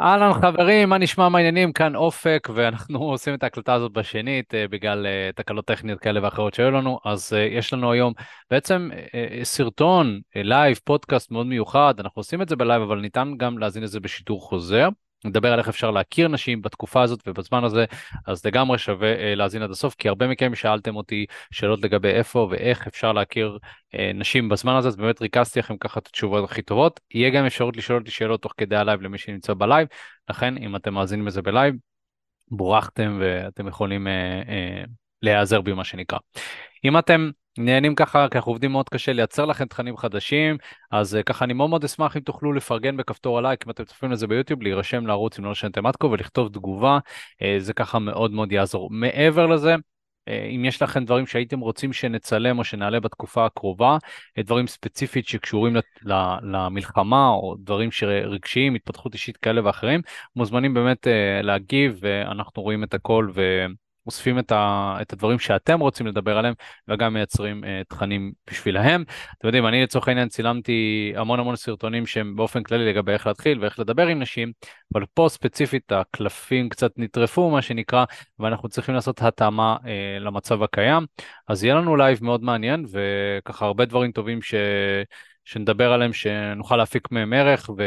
אהלן חברים, מה נשמע מעניינים? כאן אופק, ואנחנו עושים את ההקלטה הזאת בשנית אה, בגלל אה, תקלות טכניות כאלה ואחרות שהיו לנו, אז אה, יש לנו היום בעצם סרטון, לייב, פודקאסט מאוד מיוחד, אנחנו עושים את זה בלייב, אבל ניתן גם להזין את זה בשידור חוזר. נדבר על איך אפשר להכיר נשים בתקופה הזאת ובזמן הזה, אז לגמרי שווה אה, להאזין עד הסוף, כי הרבה מכם שאלתם אותי שאלות לגבי איפה ואיך אפשר להכיר אה, נשים בזמן הזה, אז באמת ריכזתי לכם ככה את התשובות הכי טובות. יהיה גם אפשרות לשאול אותי שאלות תוך כדי הלייב למי שנמצא בלייב, לכן אם אתם מאזינים לזה בלייב, בורכתם ואתם יכולים אה, אה, להיעזר בי מה שנקרא. אם אתם נהנים ככה, כי אנחנו עובדים מאוד קשה לייצר לכם תכנים חדשים, אז uh, ככה אני מאוד מאוד אשמח אם תוכלו לפרגן בכפתור הלייק, אם אתם צופים לזה ביוטיוב, להירשם לערוץ אם לא נשנתם עד כה ולכתוב תגובה, uh, זה ככה מאוד מאוד יעזור. מעבר לזה, uh, אם יש לכם דברים שהייתם רוצים שנצלם או שנעלה בתקופה הקרובה, דברים ספציפית שקשורים למלחמה או דברים רגשיים, התפתחות אישית כאלה ואחרים, מוזמנים באמת להגיב ואנחנו רואים את הכל ו... אוספים את, ה, את הדברים שאתם רוצים לדבר עליהם וגם מייצרים uh, תכנים בשבילהם. אתם יודעים, אני לצורך העניין צילמתי המון המון סרטונים שהם באופן כללי לגבי איך להתחיל ואיך לדבר עם נשים, אבל פה ספציפית הקלפים קצת נטרפו מה שנקרא, ואנחנו צריכים לעשות התאמה uh, למצב הקיים. אז יהיה לנו לייב מאוד מעניין וככה הרבה דברים טובים ש... שנדבר עליהם, שנוכל להפיק מהם ערך ו...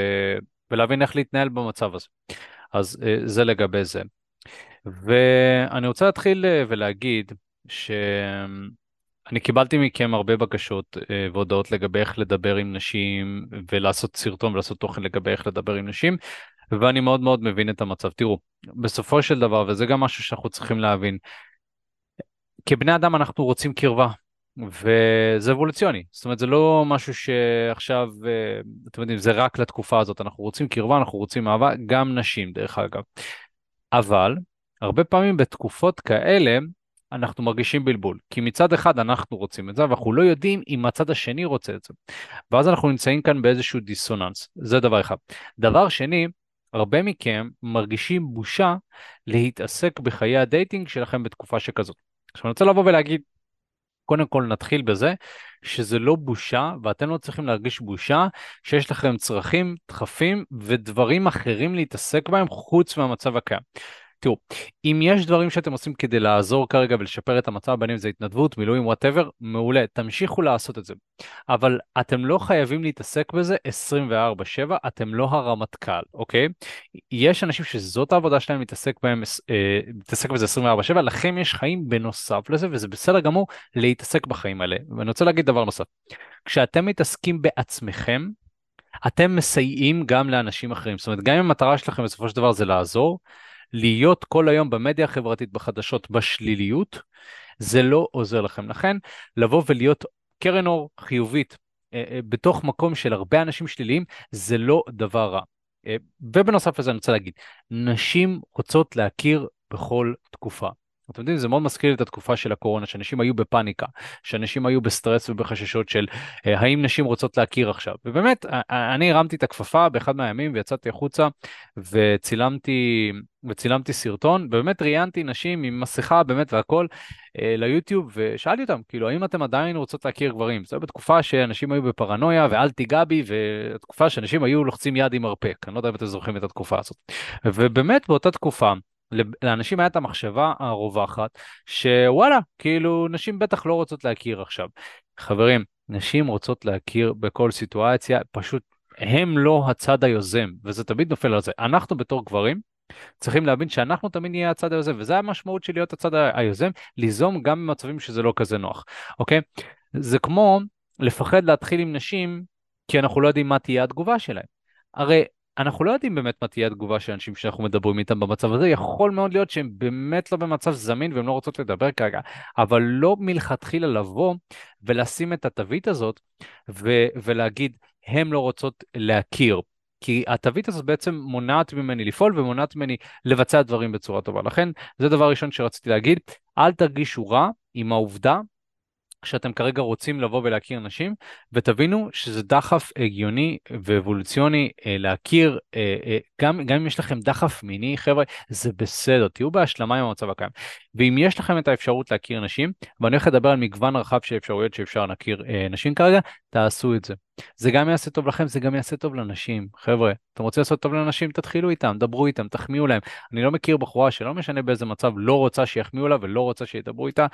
ולהבין איך להתנהל במצב הזה. אז אה, זה לגבי זה. ואני רוצה להתחיל אה, ולהגיד שאני קיבלתי מכם הרבה בקשות אה, והודעות לגבי איך לדבר עם נשים ולעשות סרטון ולעשות תוכן לגבי איך לדבר עם נשים, ואני מאוד מאוד מבין את המצב. תראו, בסופו של דבר, וזה גם משהו שאנחנו צריכים להבין, כבני אדם אנחנו רוצים קרבה, וזה אבולוציוני, זאת אומרת זה לא משהו שעכשיו, אה, אתם יודעים, זה רק לתקופה הזאת, אנחנו רוצים קרבה, אנחנו רוצים אהבה, גם נשים דרך אגב. אבל הרבה פעמים בתקופות כאלה אנחנו מרגישים בלבול, כי מצד אחד אנחנו רוצים את זה, ואנחנו לא יודעים אם הצד השני רוצה את זה. ואז אנחנו נמצאים כאן באיזשהו דיסוננס, זה דבר אחד. דבר שני, הרבה מכם מרגישים בושה להתעסק בחיי ה dating שלכם בתקופה שכזאת. עכשיו אני רוצה לבוא ולהגיד, קודם כל נתחיל בזה שזה לא בושה ואתם לא צריכים להרגיש בושה שיש לכם צרכים, דחפים ודברים אחרים להתעסק בהם חוץ מהמצב הקיים. תראו, אם יש דברים שאתם עושים כדי לעזור כרגע ולשפר את המצב, בין אם זה התנדבות, מילואים, whatever, מעולה, תמשיכו לעשות את זה. אבל אתם לא חייבים להתעסק בזה 24/7, אתם לא הרמטכ"ל, אוקיי? יש אנשים שזאת העבודה שלהם להתעסק בהם, אה, להתעסק בזה 24/7, לכם יש חיים בנוסף לזה, וזה בסדר גמור להתעסק בחיים האלה. ואני רוצה להגיד דבר נוסף, כשאתם מתעסקים בעצמכם, אתם מסייעים גם לאנשים אחרים. זאת אומרת, גם אם המטרה שלכם בסופו של דבר זה לעזור, להיות כל היום במדיה החברתית, בחדשות, בשליליות, זה לא עוזר לכם. לכן, לבוא ולהיות קרן אור חיובית אה, אה, בתוך מקום של הרבה אנשים שליליים, זה לא דבר רע. אה, ובנוסף לזה אני רוצה להגיד, נשים רוצות להכיר בכל תקופה. אתם יודעים, זה מאוד מזכיר לי את התקופה של הקורונה, שאנשים היו בפאניקה, שאנשים היו בסטרס ובחששות של אה, האם נשים רוצות להכיר עכשיו. ובאמת, אני הרמתי את הכפפה באחד מהימים ויצאתי החוצה וצילמתי, וצילמתי סרטון, ובאמת ראיינתי נשים עם מסכה באמת והכל אה, ליוטיוב, ושאלתי אותם, כאילו, האם אתם עדיין רוצות להכיר גברים? היה בתקופה שאנשים היו בפרנויה ואל תיגע בי, ותקופה שאנשים היו לוחצים יד עם מרפק, אני לא יודע אם אתם זוכרים את התקופה הזאת. ובאמת באותה תקופה, לאנשים היה את המחשבה הרווחת, שוואלה, כאילו, נשים בטח לא רוצות להכיר עכשיו. חברים, נשים רוצות להכיר בכל סיטואציה, פשוט הם לא הצד היוזם, וזה תמיד נופל על זה. אנחנו בתור גברים, צריכים להבין שאנחנו תמיד נהיה הצד היוזם, וזה המשמעות של להיות הצד היוזם, ליזום גם במצבים שזה לא כזה נוח, אוקיי? זה כמו לפחד להתחיל עם נשים, כי אנחנו לא יודעים מה תהיה התגובה שלהם. הרי אנחנו לא יודעים באמת מה תהיה התגובה של אנשים שאנחנו מדברים איתם במצב הזה, יכול מאוד להיות שהם באמת לא במצב זמין והם לא רוצות לדבר כרגע, אבל לא מלכתחילה לבוא ולשים את התווית הזאת ו- ולהגיד, הם לא רוצות להכיר. כי התווית הזאת בעצם מונעת ממני לפעול ומונעת ממני לבצע דברים בצורה טובה. לכן, זה דבר ראשון שרציתי להגיד, אל תרגישו רע עם העובדה שאתם כרגע רוצים לבוא ולהכיר נשים, ותבינו שזה דחף הגיוני ואבולוציוני אה, להכיר, אה, אה, גם, גם אם יש לכם דחף מיני, חבר'ה, זה בסדר, תהיו בהשלמה עם המצב הקיים. ואם יש לכם את האפשרות להכיר נשים, ואני הולך לדבר על מגוון רחב של אפשרויות שאפשר להכיר נשים כרגע, תעשו את זה. זה גם יעשה טוב לכם, זה גם יעשה טוב לנשים. חבר'ה, אתם רוצים לעשות טוב לנשים, תתחילו איתם, דברו איתם, תחמיאו להם. אני לא מכיר בחורה שלא משנה באיזה מצב, לא רוצה שיחמיאו לה ולא רוצה שידברו איתה.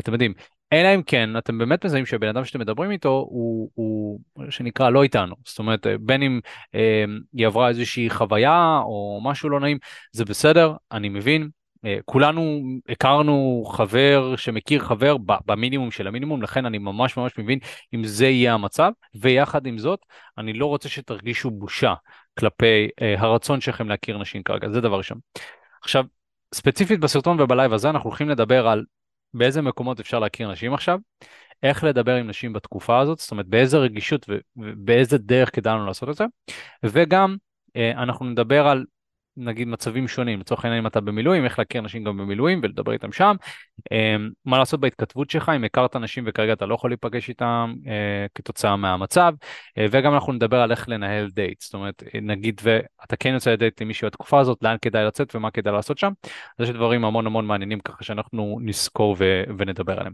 אה, אתם יודעים, אלא אם כן אתם באמת מזהים שהבן אדם שאתם מדברים איתו הוא, הוא שנקרא לא איתנו, זאת אומרת בין אם אה, היא עברה איזושהי חוויה או משהו לא נעים, זה בסדר, אני מבין, אה, כולנו הכרנו חבר שמכיר חבר במינימום של המינימום, לכן אני ממש ממש מבין אם זה יהיה המצב, ויחד עם זאת, אני לא רוצה שתרגישו בושה כלפי אה, הרצון שלכם להכיר נשים כרגע, זה דבר ראשון. עכשיו, ספציפית בסרטון ובלייב הזה אנחנו הולכים לדבר על באיזה מקומות אפשר להכיר נשים עכשיו, איך לדבר עם נשים בתקופה הזאת, זאת אומרת באיזה רגישות ובאיזה דרך כדאי לנו לעשות את זה, וגם אה, אנחנו נדבר על נגיד מצבים שונים, לצורך העניין אם אתה במילואים, איך להכיר אנשים גם במילואים ולדבר איתם שם, אמ, מה לעשות בהתכתבות שלך, אם הכרת אנשים וכרגע אתה לא יכול להיפגש איתם אה, כתוצאה מהמצב, אה, וגם אנחנו נדבר על איך לנהל דייט, זאת אומרת, נגיד ואתה כן יוצא לדייט עם מישהו בתקופה הזאת, לאן כדאי לצאת ומה כדאי לעשות שם, אז יש דברים המון המון מעניינים ככה שאנחנו נזכור ו- ונדבר עליהם.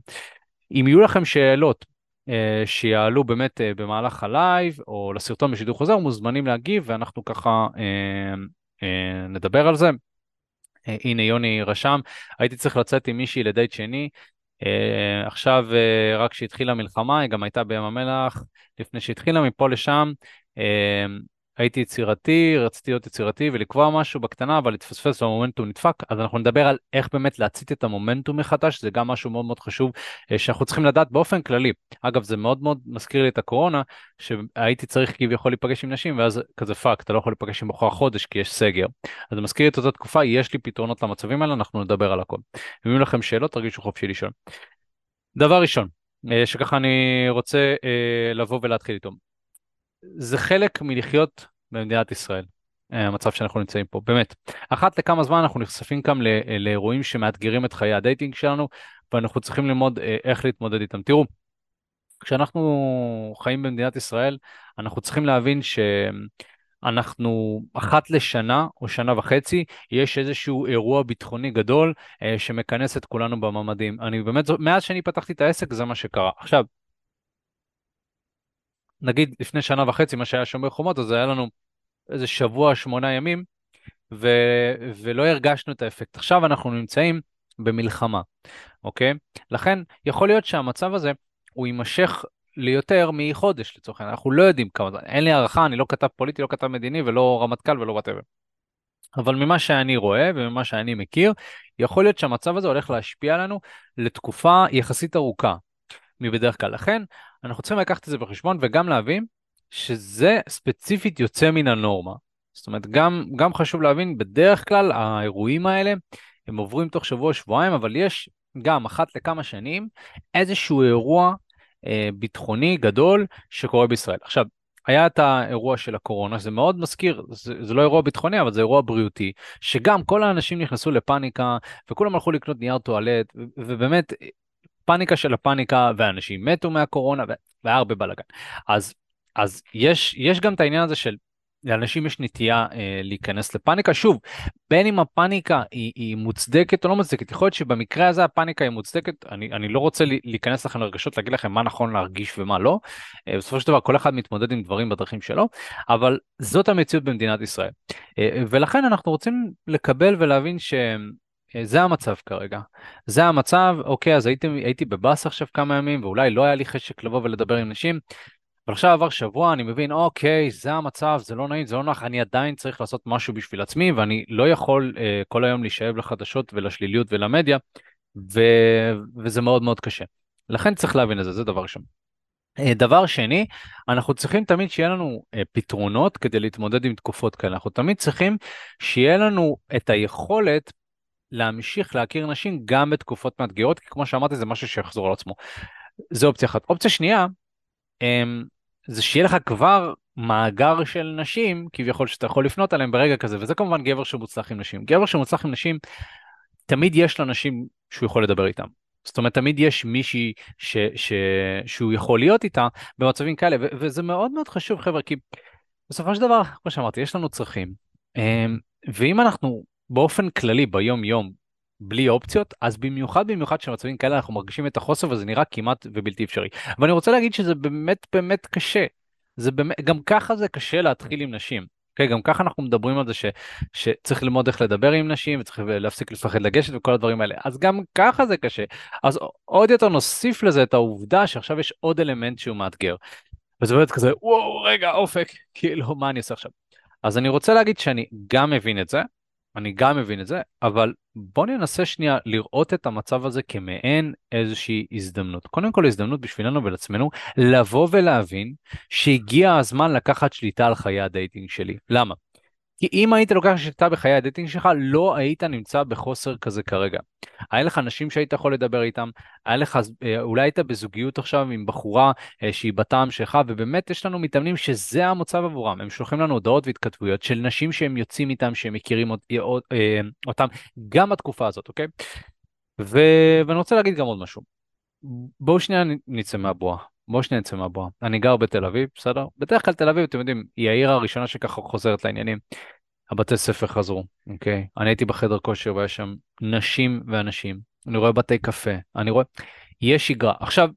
אם יהיו לכם שאלות אה, שיעלו באמת במהלך הלייב או לסרטון בשידור חוזר, מוזמנים להגיב ואנחנו ככה אה, נדבר על זה. אה, הנה יוני רשם, הייתי צריך לצאת עם מישהי לדייט שני, אה, עכשיו רק כשהתחילה המלחמה, היא גם הייתה בים המלח. לפני שהתחילה מפה לשם, הייתי יצירתי, רציתי להיות יצירתי ולקבוע משהו בקטנה, אבל זה התפספס והמומנטום נדפק, אז אנחנו נדבר על איך באמת להצית את המומנטום מחדש, זה גם משהו מאוד מאוד חשוב אה, שאנחנו צריכים לדעת באופן כללי. אגב, זה מאוד מאוד מזכיר לי את הקורונה, שהייתי צריך כביכול להיפגש עם נשים, ואז כזה fuck, אתה לא יכול להיפגש עם בחורה חודש כי יש סגר. אז זה מזכיר את אותה תקופה, יש לי פתרונות למצבים האלה, אנחנו נדבר על הכל. אם יהיו לכם שאלות, תרגישו חופשי לשאול. דבר ראשון, אה, שככה אני רוצה אה, לבוא ולהתחיל איתו. זה חלק מלחיות במדינת ישראל, אה, המצב שאנחנו נמצאים פה, באמת. אחת לכמה זמן אנחנו נחשפים כאן לאירועים שמאתגרים את חיי הדייטינג שלנו, ואנחנו צריכים ללמוד אה, איך להתמודד איתם. תראו, כשאנחנו חיים במדינת ישראל, אנחנו צריכים להבין שאנחנו אחת לשנה או שנה וחצי, יש איזשהו אירוע ביטחוני גדול אה, שמכנס את כולנו בממ"דים. אני באמת, מאז שאני פתחתי את העסק זה מה שקרה. עכשיו, נגיד לפני שנה וחצי, מה שהיה שומר חומות, אז היה לנו איזה שבוע, שמונה ימים, ו... ולא הרגשנו את האפקט. עכשיו אנחנו נמצאים במלחמה, אוקיי? לכן, יכול להיות שהמצב הזה, הוא יימשך ליותר מחודש לצורך העניין, אנחנו לא יודעים כמה זמן, אין לי הערכה, אני לא כתב פוליטי, לא כתב מדיני ולא רמטכ"ל ולא whatever. אבל ממה שאני רואה וממה שאני מכיר, יכול להיות שהמצב הזה הולך להשפיע עלינו לתקופה יחסית ארוכה מבדרך כלל. לכן, אנחנו צריכים לקחת את זה בחשבון וגם להבין שזה ספציפית יוצא מן הנורמה. זאת אומרת, גם, גם חשוב להבין, בדרך כלל האירועים האלה, הם עוברים תוך שבוע-שבועיים, אבל יש גם אחת לכמה שנים איזשהו אירוע אה, ביטחוני גדול שקורה בישראל. עכשיו, היה את האירוע של הקורונה, שזה מאוד מזכיר, זה, זה לא אירוע ביטחוני, אבל זה אירוע בריאותי, שגם כל האנשים נכנסו לפאניקה, וכולם הלכו לקנות נייר טואלט, ובאמת, פאניקה של הפאניקה, ואנשים מתו מהקורונה, והיה הרבה בלאגן. אז, אז יש, יש גם את העניין הזה של לאנשים יש נטייה אה, להיכנס לפאניקה. שוב, בין אם הפאניקה היא, היא מוצדקת או לא מוצדקת, יכול להיות שבמקרה הזה הפאניקה היא מוצדקת, אני, אני לא רוצה להיכנס לכם לרגשות, להגיד לכם מה נכון להרגיש ומה לא. אה, בסופו של דבר כל אחד מתמודד עם דברים בדרכים שלו, אבל זאת המציאות במדינת ישראל. אה, ולכן אנחנו רוצים לקבל ולהבין ש... אה, זה המצב כרגע. זה המצב, אוקיי, אז הייתי, הייתי בבאס עכשיו כמה ימים, ואולי לא היה לי חשק לבוא ולדבר עם נשים, אבל עכשיו עבר שבוע, אני מבין, אוקיי, זה המצב, זה לא נעים, זה לא נוח, אני עדיין צריך לעשות משהו בשביל עצמי, ואני לא יכול אה, כל היום להישאב לחדשות ולשליליות ולמדיה, ו... וזה מאוד מאוד קשה. לכן צריך להבין את זה, זה דבר ראשון. אה, דבר שני, אנחנו צריכים תמיד שיהיה לנו אה, פתרונות כדי להתמודד עם תקופות כאלה. אנחנו תמיד צריכים שיהיה לנו את היכולת להמשיך להכיר נשים גם בתקופות מאתגרות, כי כמו שאמרתי זה משהו שיחזור על עצמו. זה אופציה אחת. אופציה שנייה, אמ, זה שיהיה לך כבר מאגר של נשים, כביכול שאתה יכול לפנות עליהם ברגע כזה, וזה כמובן גבר שמוצלח עם נשים. גבר שמוצלח עם נשים, תמיד יש לו נשים שהוא יכול לדבר איתם. זאת אומרת, תמיד יש מישהי ש, ש, שהוא יכול להיות איתה במצבים כאלה, ו, וזה מאוד מאוד חשוב, חבר'ה, כי בסופו של דבר, כמו שאמרתי, יש לנו צרכים, אמ, ואם אנחנו באופן כללי ביום-יום בלי אופציות, אז במיוחד במיוחד שבמצבים כאלה אנחנו מרגישים את החוסר וזה נראה כמעט ובלתי אפשרי. ואני רוצה להגיד שזה באמת באמת קשה. זה באמת, גם ככה זה קשה להתחיל עם נשים. Okay, אוקיי? גם ככה אנחנו מדברים על זה ש, שצריך ללמוד איך לדבר עם נשים וצריך להפסיק לפחד לגשת וכל הדברים האלה. אז גם ככה זה קשה. אז עוד יותר נוסיף לזה את העובדה שעכשיו יש עוד אלמנט שהוא מאתגר. וזה באמת כזה, וואו, רגע, אופק, כאילו, מה אני עושה עכשיו? אז אני רוצה להגיד שאני גם מבין את זה, אני גם מבין את זה, אבל בוא ננסה שנייה לראות את המצב הזה כמעין איזושהי הזדמנות. קודם כל הזדמנות בשבילנו ולעצמנו לבוא ולהבין שהגיע הזמן לקחת שליטה על חיי ה dating שלי. למה? כי אם היית לוקח שליטה בחיי ה dating שלך, לא היית נמצא בחוסר כזה כרגע. היה לך אנשים שהיית יכול לדבר איתם, היה לך, אה, אולי היית בזוגיות עכשיו עם בחורה אה, שהיא בטעם שלך, ובאמת יש לנו מתאמנים שזה המצב עבורם. הם שולחים לנו הודעות והתכתבויות של נשים שהם יוצאים איתם, שהם מכירים אה, אותם, גם בתקופה הזאת, אוקיי? ו... ואני רוצה להגיד גם עוד משהו. בואו שנייה נצא מהבועה. בואו שנייה נצא מהבועה. אני גר בתל אביב, בסדר? בדרך כלל תל אביב, אתם יודעים, היא העיר הראשונה שככה חוזרת לעניינים. הבתי ספר חזרו, אוקיי? אני הייתי בחדר כושר ויש שם נשים ואנשים. אני רואה בתי קפה, אני רואה... יש שגרה. עכשיו,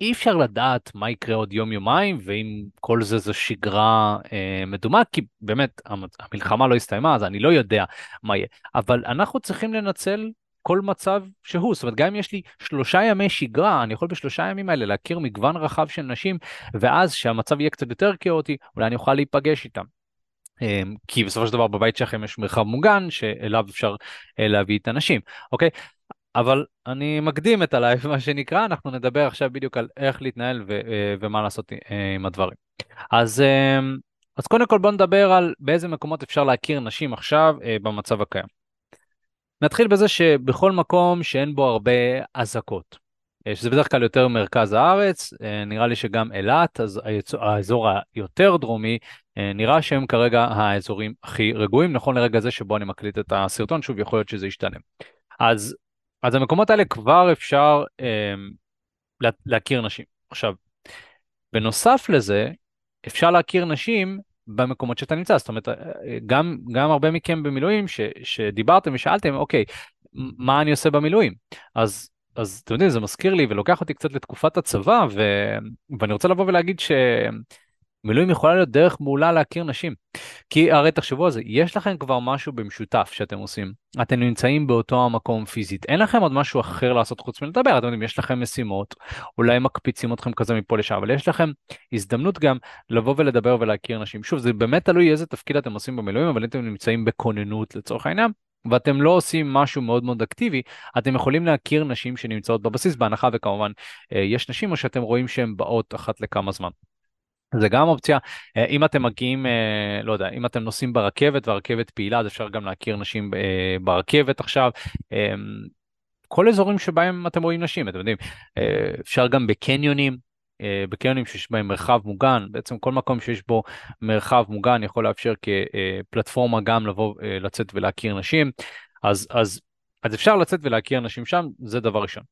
אי אפשר לדעת מה יקרה עוד יום-יומיים, ואם כל זה זו שגרה אה, מדומה, כי באמת המלחמה לא הסתיימה, אז אני לא יודע מה יהיה. אבל אנחנו צריכים לנצל כל מצב שהוא. זאת אומרת, גם אם יש לי שלושה ימי שגרה, אני יכול בשלושה ימים האלה להכיר מגוון רחב של נשים, ואז שהמצב יהיה קצת יותר כאוטי, אולי אני אוכל להיפגש איתם. אמ, כי בסופו של דבר בבית שלכם יש מרחב מוגן שאליו אפשר אה, להביא את הנשים, אוקיי? אבל אני מקדים את ה live, מה שנקרא, אנחנו נדבר עכשיו בדיוק על איך להתנהל ו- אה, ומה לעשות אה, עם הדברים. אז, אמ, אז קודם כל בואו נדבר על באיזה מקומות אפשר להכיר נשים עכשיו במצב הקיים. נתחיל בזה שבכל מקום שאין בו הרבה אזעקות, אה, שזה בדרך כלל יותר מרכז הארץ, אה, נראה לי שגם אילת, אז האזור היותר דרומי, אה, נראה שהם כרגע האזורים הכי רגועים, נכון לרגע זה שבו אני מקליט את הסרטון, שוב יכול להיות שזה ישתנה. אז, אז המקומות האלה כבר אפשר אה, להכיר נשים. עכשיו, בנוסף לזה, אפשר להכיר נשים במקומות שאתה נמצא, זאת אומרת, גם, גם הרבה מכם במילואים ש, שדיברתם ושאלתם, אוקיי, מה אני עושה במילואים? אז, אז אתם יודעים, זה מזכיר לי ולוקח אותי קצת לתקופת הצבא, ו, ואני רוצה לבוא ולהגיד ש... מילואים יכולה להיות דרך מעולה להכיר נשים. כי הרי תחשבו על זה, יש לכם כבר משהו במשותף שאתם עושים. אתם נמצאים באותו המקום פיזית. אין לכם עוד משהו אחר לעשות חוץ מלדבר. אתם יודעים, יש לכם משימות, אולי מקפיצים אתכם כזה מפה לשם, אבל יש לכם הזדמנות גם לבוא ולדבר ולהכיר נשים. שוב, זה באמת תלוי איזה תפקיד אתם עושים במילואים, אבל אם אתם נמצאים בכוננות לצורך העניין, ואתם לא עושים משהו מאוד מאוד אקטיבי, אתם יכולים להכיר נשים שנמצאות בבסיס, בהנחה וכמובן אה, יש נשים או שאתם רואים שהן באות אחת לכמה זמן. זה גם אופציה, אה, אם אתם מגיעים, אה, לא יודע, אם אתם נוסעים ברכבת והרכבת פעילה, אז אפשר גם להכיר נשים אה, ברכבת עכשיו. כל אזורים שבהם אתם רואים נשים, אתם יודעים, אפשר גם בקניונים, בקניונים שיש בהם מרחב מוגן, בעצם כל מקום שיש בו מרחב מוגן יכול לאפשר כפלטפורמה גם לבוא לצאת ולהכיר נשים, אז, אז, אז אפשר לצאת ולהכיר נשים שם, זה דבר ראשון.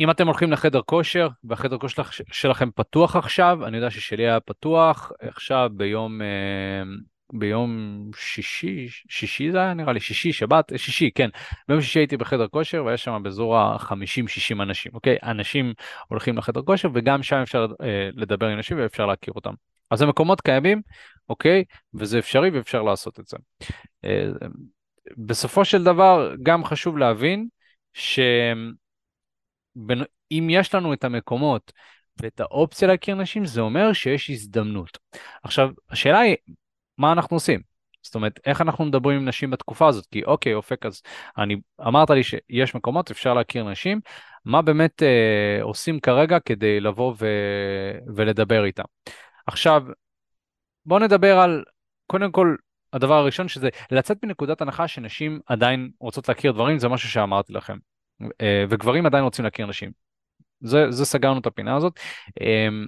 אם אתם הולכים לחדר כושר, והחדר כושר שלכם פתוח עכשיו, אני יודע ששלי היה פתוח עכשיו ביום, אה, ביום שישי, שישי זה היה נראה לי, שישי, שבת, שישי, כן. ביום שישי הייתי בחדר כושר ויש שם באזור ה-50-60 אנשים, אוקיי? אנשים הולכים לחדר כושר וגם שם אפשר אה, לדבר עם אנשים ואפשר להכיר אותם. אז המקומות קיימים, אוקיי? וזה אפשרי ואפשר לעשות את זה. אה, בסופו של דבר, גם חשוב להבין ש... אם יש לנו את המקומות ואת האופציה להכיר נשים, זה אומר שיש הזדמנות. עכשיו, השאלה היא, מה אנחנו עושים? זאת אומרת, איך אנחנו מדברים עם נשים בתקופה הזאת? כי אוקיי, אופק, אז אני, אמרת לי שיש מקומות, אפשר להכיר נשים, מה באמת אה, עושים כרגע כדי לבוא ו, ולדבר איתם? עכשיו, בואו נדבר על, קודם כל, הדבר הראשון שזה לצאת מנקודת הנחה שנשים עדיין רוצות להכיר דברים, זה משהו שאמרתי לכם. אה, וגברים עדיין רוצים להכיר נשים. זה, זה סגרנו את הפינה הזאת. אמ,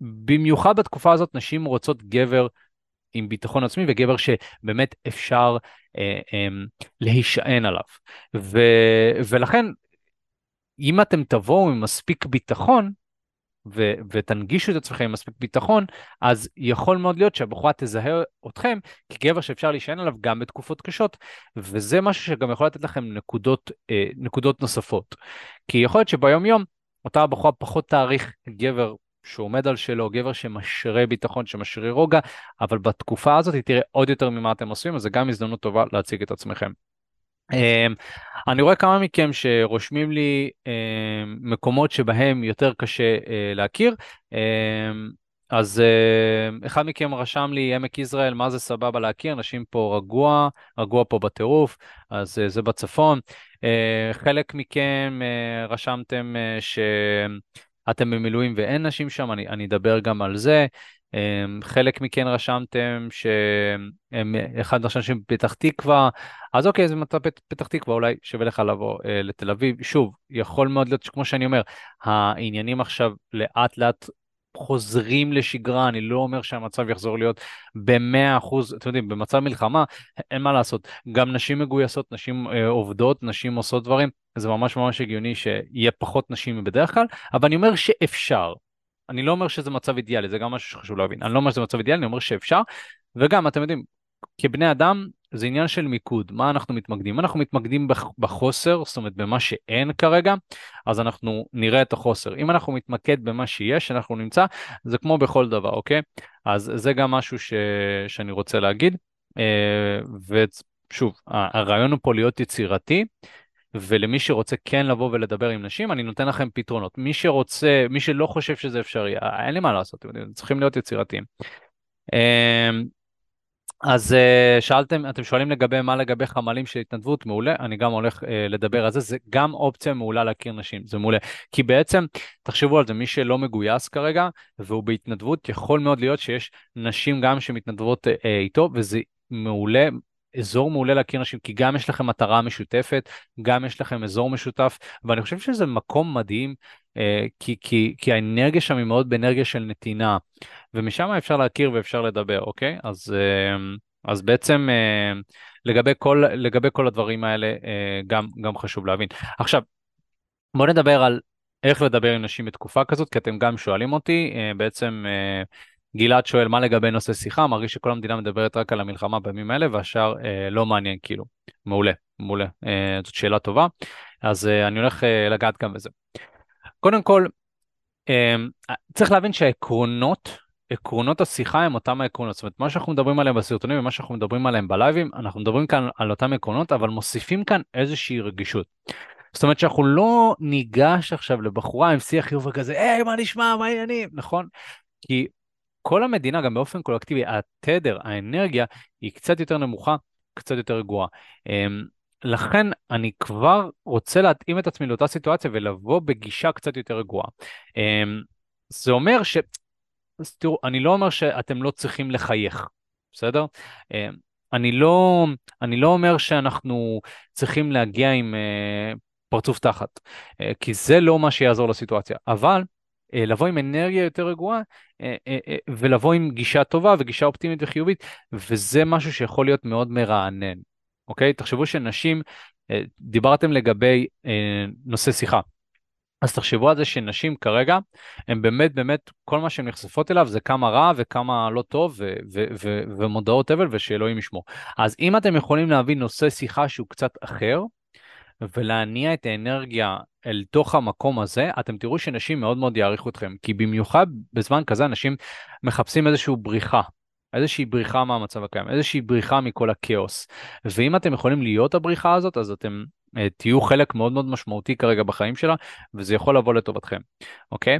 במיוחד בתקופה הזאת נשים רוצות גבר עם ביטחון עצמי וגבר שבאמת אפשר אה, אה, להישען עליו. ו, ולכן, אם אתם תבואו עם מספיק ביטחון, ותנגישו את עצמכם עם מספיק ביטחון, אז יכול מאוד להיות שהבחורה תזהה אתכם כגבר שאפשר להישען עליו גם בתקופות קשות, וזה משהו שגם יכול לתת לכם נקודות, אה, נקודות נוספות. כי יכול להיות שביום יום אותה הבחורה פחות תעריך גבר שעומד על שלו, גבר שמשרה ביטחון, שמשרה רוגע, אבל בתקופה הזאת היא תראה עוד יותר ממה אתם עושים, אז זה גם הזדמנות טובה להציג את עצמכם. Um, אני רואה כמה מכם שרושמים לי um, מקומות שבהם יותר קשה uh, להכיר. Um, אז אחד מכם רשם לי עמק יזרעאל, מה זה סבבה להכיר, אנשים פה רגוע, רגוע פה בטירוף, אז uh, זה בצפון. Uh, חלק מכם רשמתם שאתם במילואים ואין נשים שם, אני, אני אדבר גם על זה. Um, חלק מכן רשמתם שהם אחד מהאנשים בפתח תקווה, אז אוקיי, זה מצב פתח תקווה, אולי שווה לך לבוא uh, לתל אביב. שוב, יכול מאוד להיות שכמו שאני אומר, העניינים עכשיו לאט לאט חוזרים לשגרה, אני לא אומר שהמצב יחזור להיות ב-100 אחוז, אתם יודעים, במצב מלחמה, אין מה לעשות. גם נשים מגויסות, נשים אה, עובדות, נשים עושות דברים, זה ממש ממש הגיוני שיהיה פחות נשים מבדרך כלל, אבל אני אומר שאפשר. אני לא אומר שזה מצב אידיאלי, זה גם משהו שחשוב להבין. אני לא אומר שזה מצב אידיאלי, אני אומר שאפשר, וגם, אתם יודעים, כבני אדם, זה עניין של מיקוד, מה אנחנו מתמקדים? אם אנחנו מתמקדים בחוסר, זאת אומרת במה שאין כרגע, אז אנחנו נראה את החוסר. אם אנחנו מתמקד במה שיש, אנחנו נמצא, זה כמו בכל דבר, אוקיי? אז זה גם משהו ש... שאני רוצה להגיד. אה, ושוב, הרעיון הוא פה להיות יצירתי, ולמי שרוצה כן לבוא ולדבר עם נשים, אני נותן לכם פתרונות. מי שרוצה, מי שלא חושב שזה אפשרי, אין לי מה לעשות, צריכים להיות יצירתיים. אה, אז uh, שאלתם, אתם שואלים לגבי מה לגבי חמ"לים של התנדבות, מעולה, אני גם הולך uh, לדבר על זה, זה גם אופציה מעולה להכיר נשים, זה מעולה. כי בעצם, תחשבו על זה, מי שלא מגויס כרגע והוא בהתנדבות, יכול מאוד להיות שיש נשים גם שמתנדבות איתו, וזה מעולה, אזור מעולה להכיר נשים, כי גם יש לכם מטרה משותפת, גם יש לכם אזור משותף, ואני חושב שזה מקום מדהים, אה, כי, כי, כי האנרגיה שם היא מאוד באנרגיה של נתינה, ומשם אפשר להכיר ואפשר לדבר, אוקיי? אז, אה, אז בעצם אה, לגבי כל, לגבי כל הדברים האלה גם, גם חשוב להבין. עכשיו, בואו נדבר על איך לדבר עם נשים בתקופה כזאת, כי אתם גם שואלים אותי, בעצם גלעד שואל מה לגבי נושא שיחה, מרגיש שכל המדינה מדברת רק על המלחמה בימים האלה והשאר אה, לא מעניין כאילו. מעולה, מעולה. אה, זאת שאלה טובה. אז אה, אני הולך אה, לגעת גם בזה. קודם כל, אה, צריך להבין שהעקרונות, עקרונות השיחה הם אותם העקרונות. זאת אומרת, מה שאנחנו מדברים עליהם בסרטונים ומה שאנחנו מדברים עליהם בלייבים, אנחנו מדברים כאן על אותם עקרונות, אבל מוסיפים כאן איזושהי רגישות. זאת אומרת שאנחנו לא ניגש עכשיו לבחורה עם שיח חיוב וכזה, היי, מה נשמע, מה העניינים, נכון? כי כל המדינה, גם באופן קולקטיבי, התדר, האנרגיה, היא קצת יותר נמוכה, קצת יותר רגועה. אמ, לכן אני כבר רוצה להתאים את עצמי לאותה סיטואציה ולבוא בגישה קצת יותר רגועה. אמ, זה אומר ש... אז תראו, אני לא אומר שאתם לא צריכים לחייך, בסדר? אמ, אני לא, אני לא אומר שאנחנו צריכים להגיע עם אה, פרצוף תחת, אה, כי זה לא מה שיעזור לסיטואציה, אבל לבוא עם אנרגיה יותר רגועה אה, אה, ולבוא עם גישה טובה וגישה אופטימית וחיובית, וזה משהו שיכול להיות מאוד מרענן, אוקיי? תחשבו שנשים, דיברתם לגבי נושא שיחה. אז תחשבו על זה שנשים כרגע, הן באמת באמת, כל מה שהן נחשפות אליו זה כמה רע וכמה לא טוב ו- ו- ו- ומודעות אבל ושאלוהים ישמור. אז אם אתם יכולים להביא נושא שיחה שהוא קצת אחר, ולהניע את האנרגיה אל תוך המקום הזה, אתם תראו שנשים מאוד מאוד יעריכו אתכם, כי במיוחד בזמן כזה אנשים מחפשים איזושהי בריחה, איזושהי בריחה מהמצב הקיים, איזושהי בריחה מכל הכאוס. ואם אתם יכולים להיות הבריחה הזאת, אז אתם uh, תהיו חלק מאוד מאוד משמעותי כרגע בחיים שלה, וזה יכול לבוא לטובתכם, אוקיי?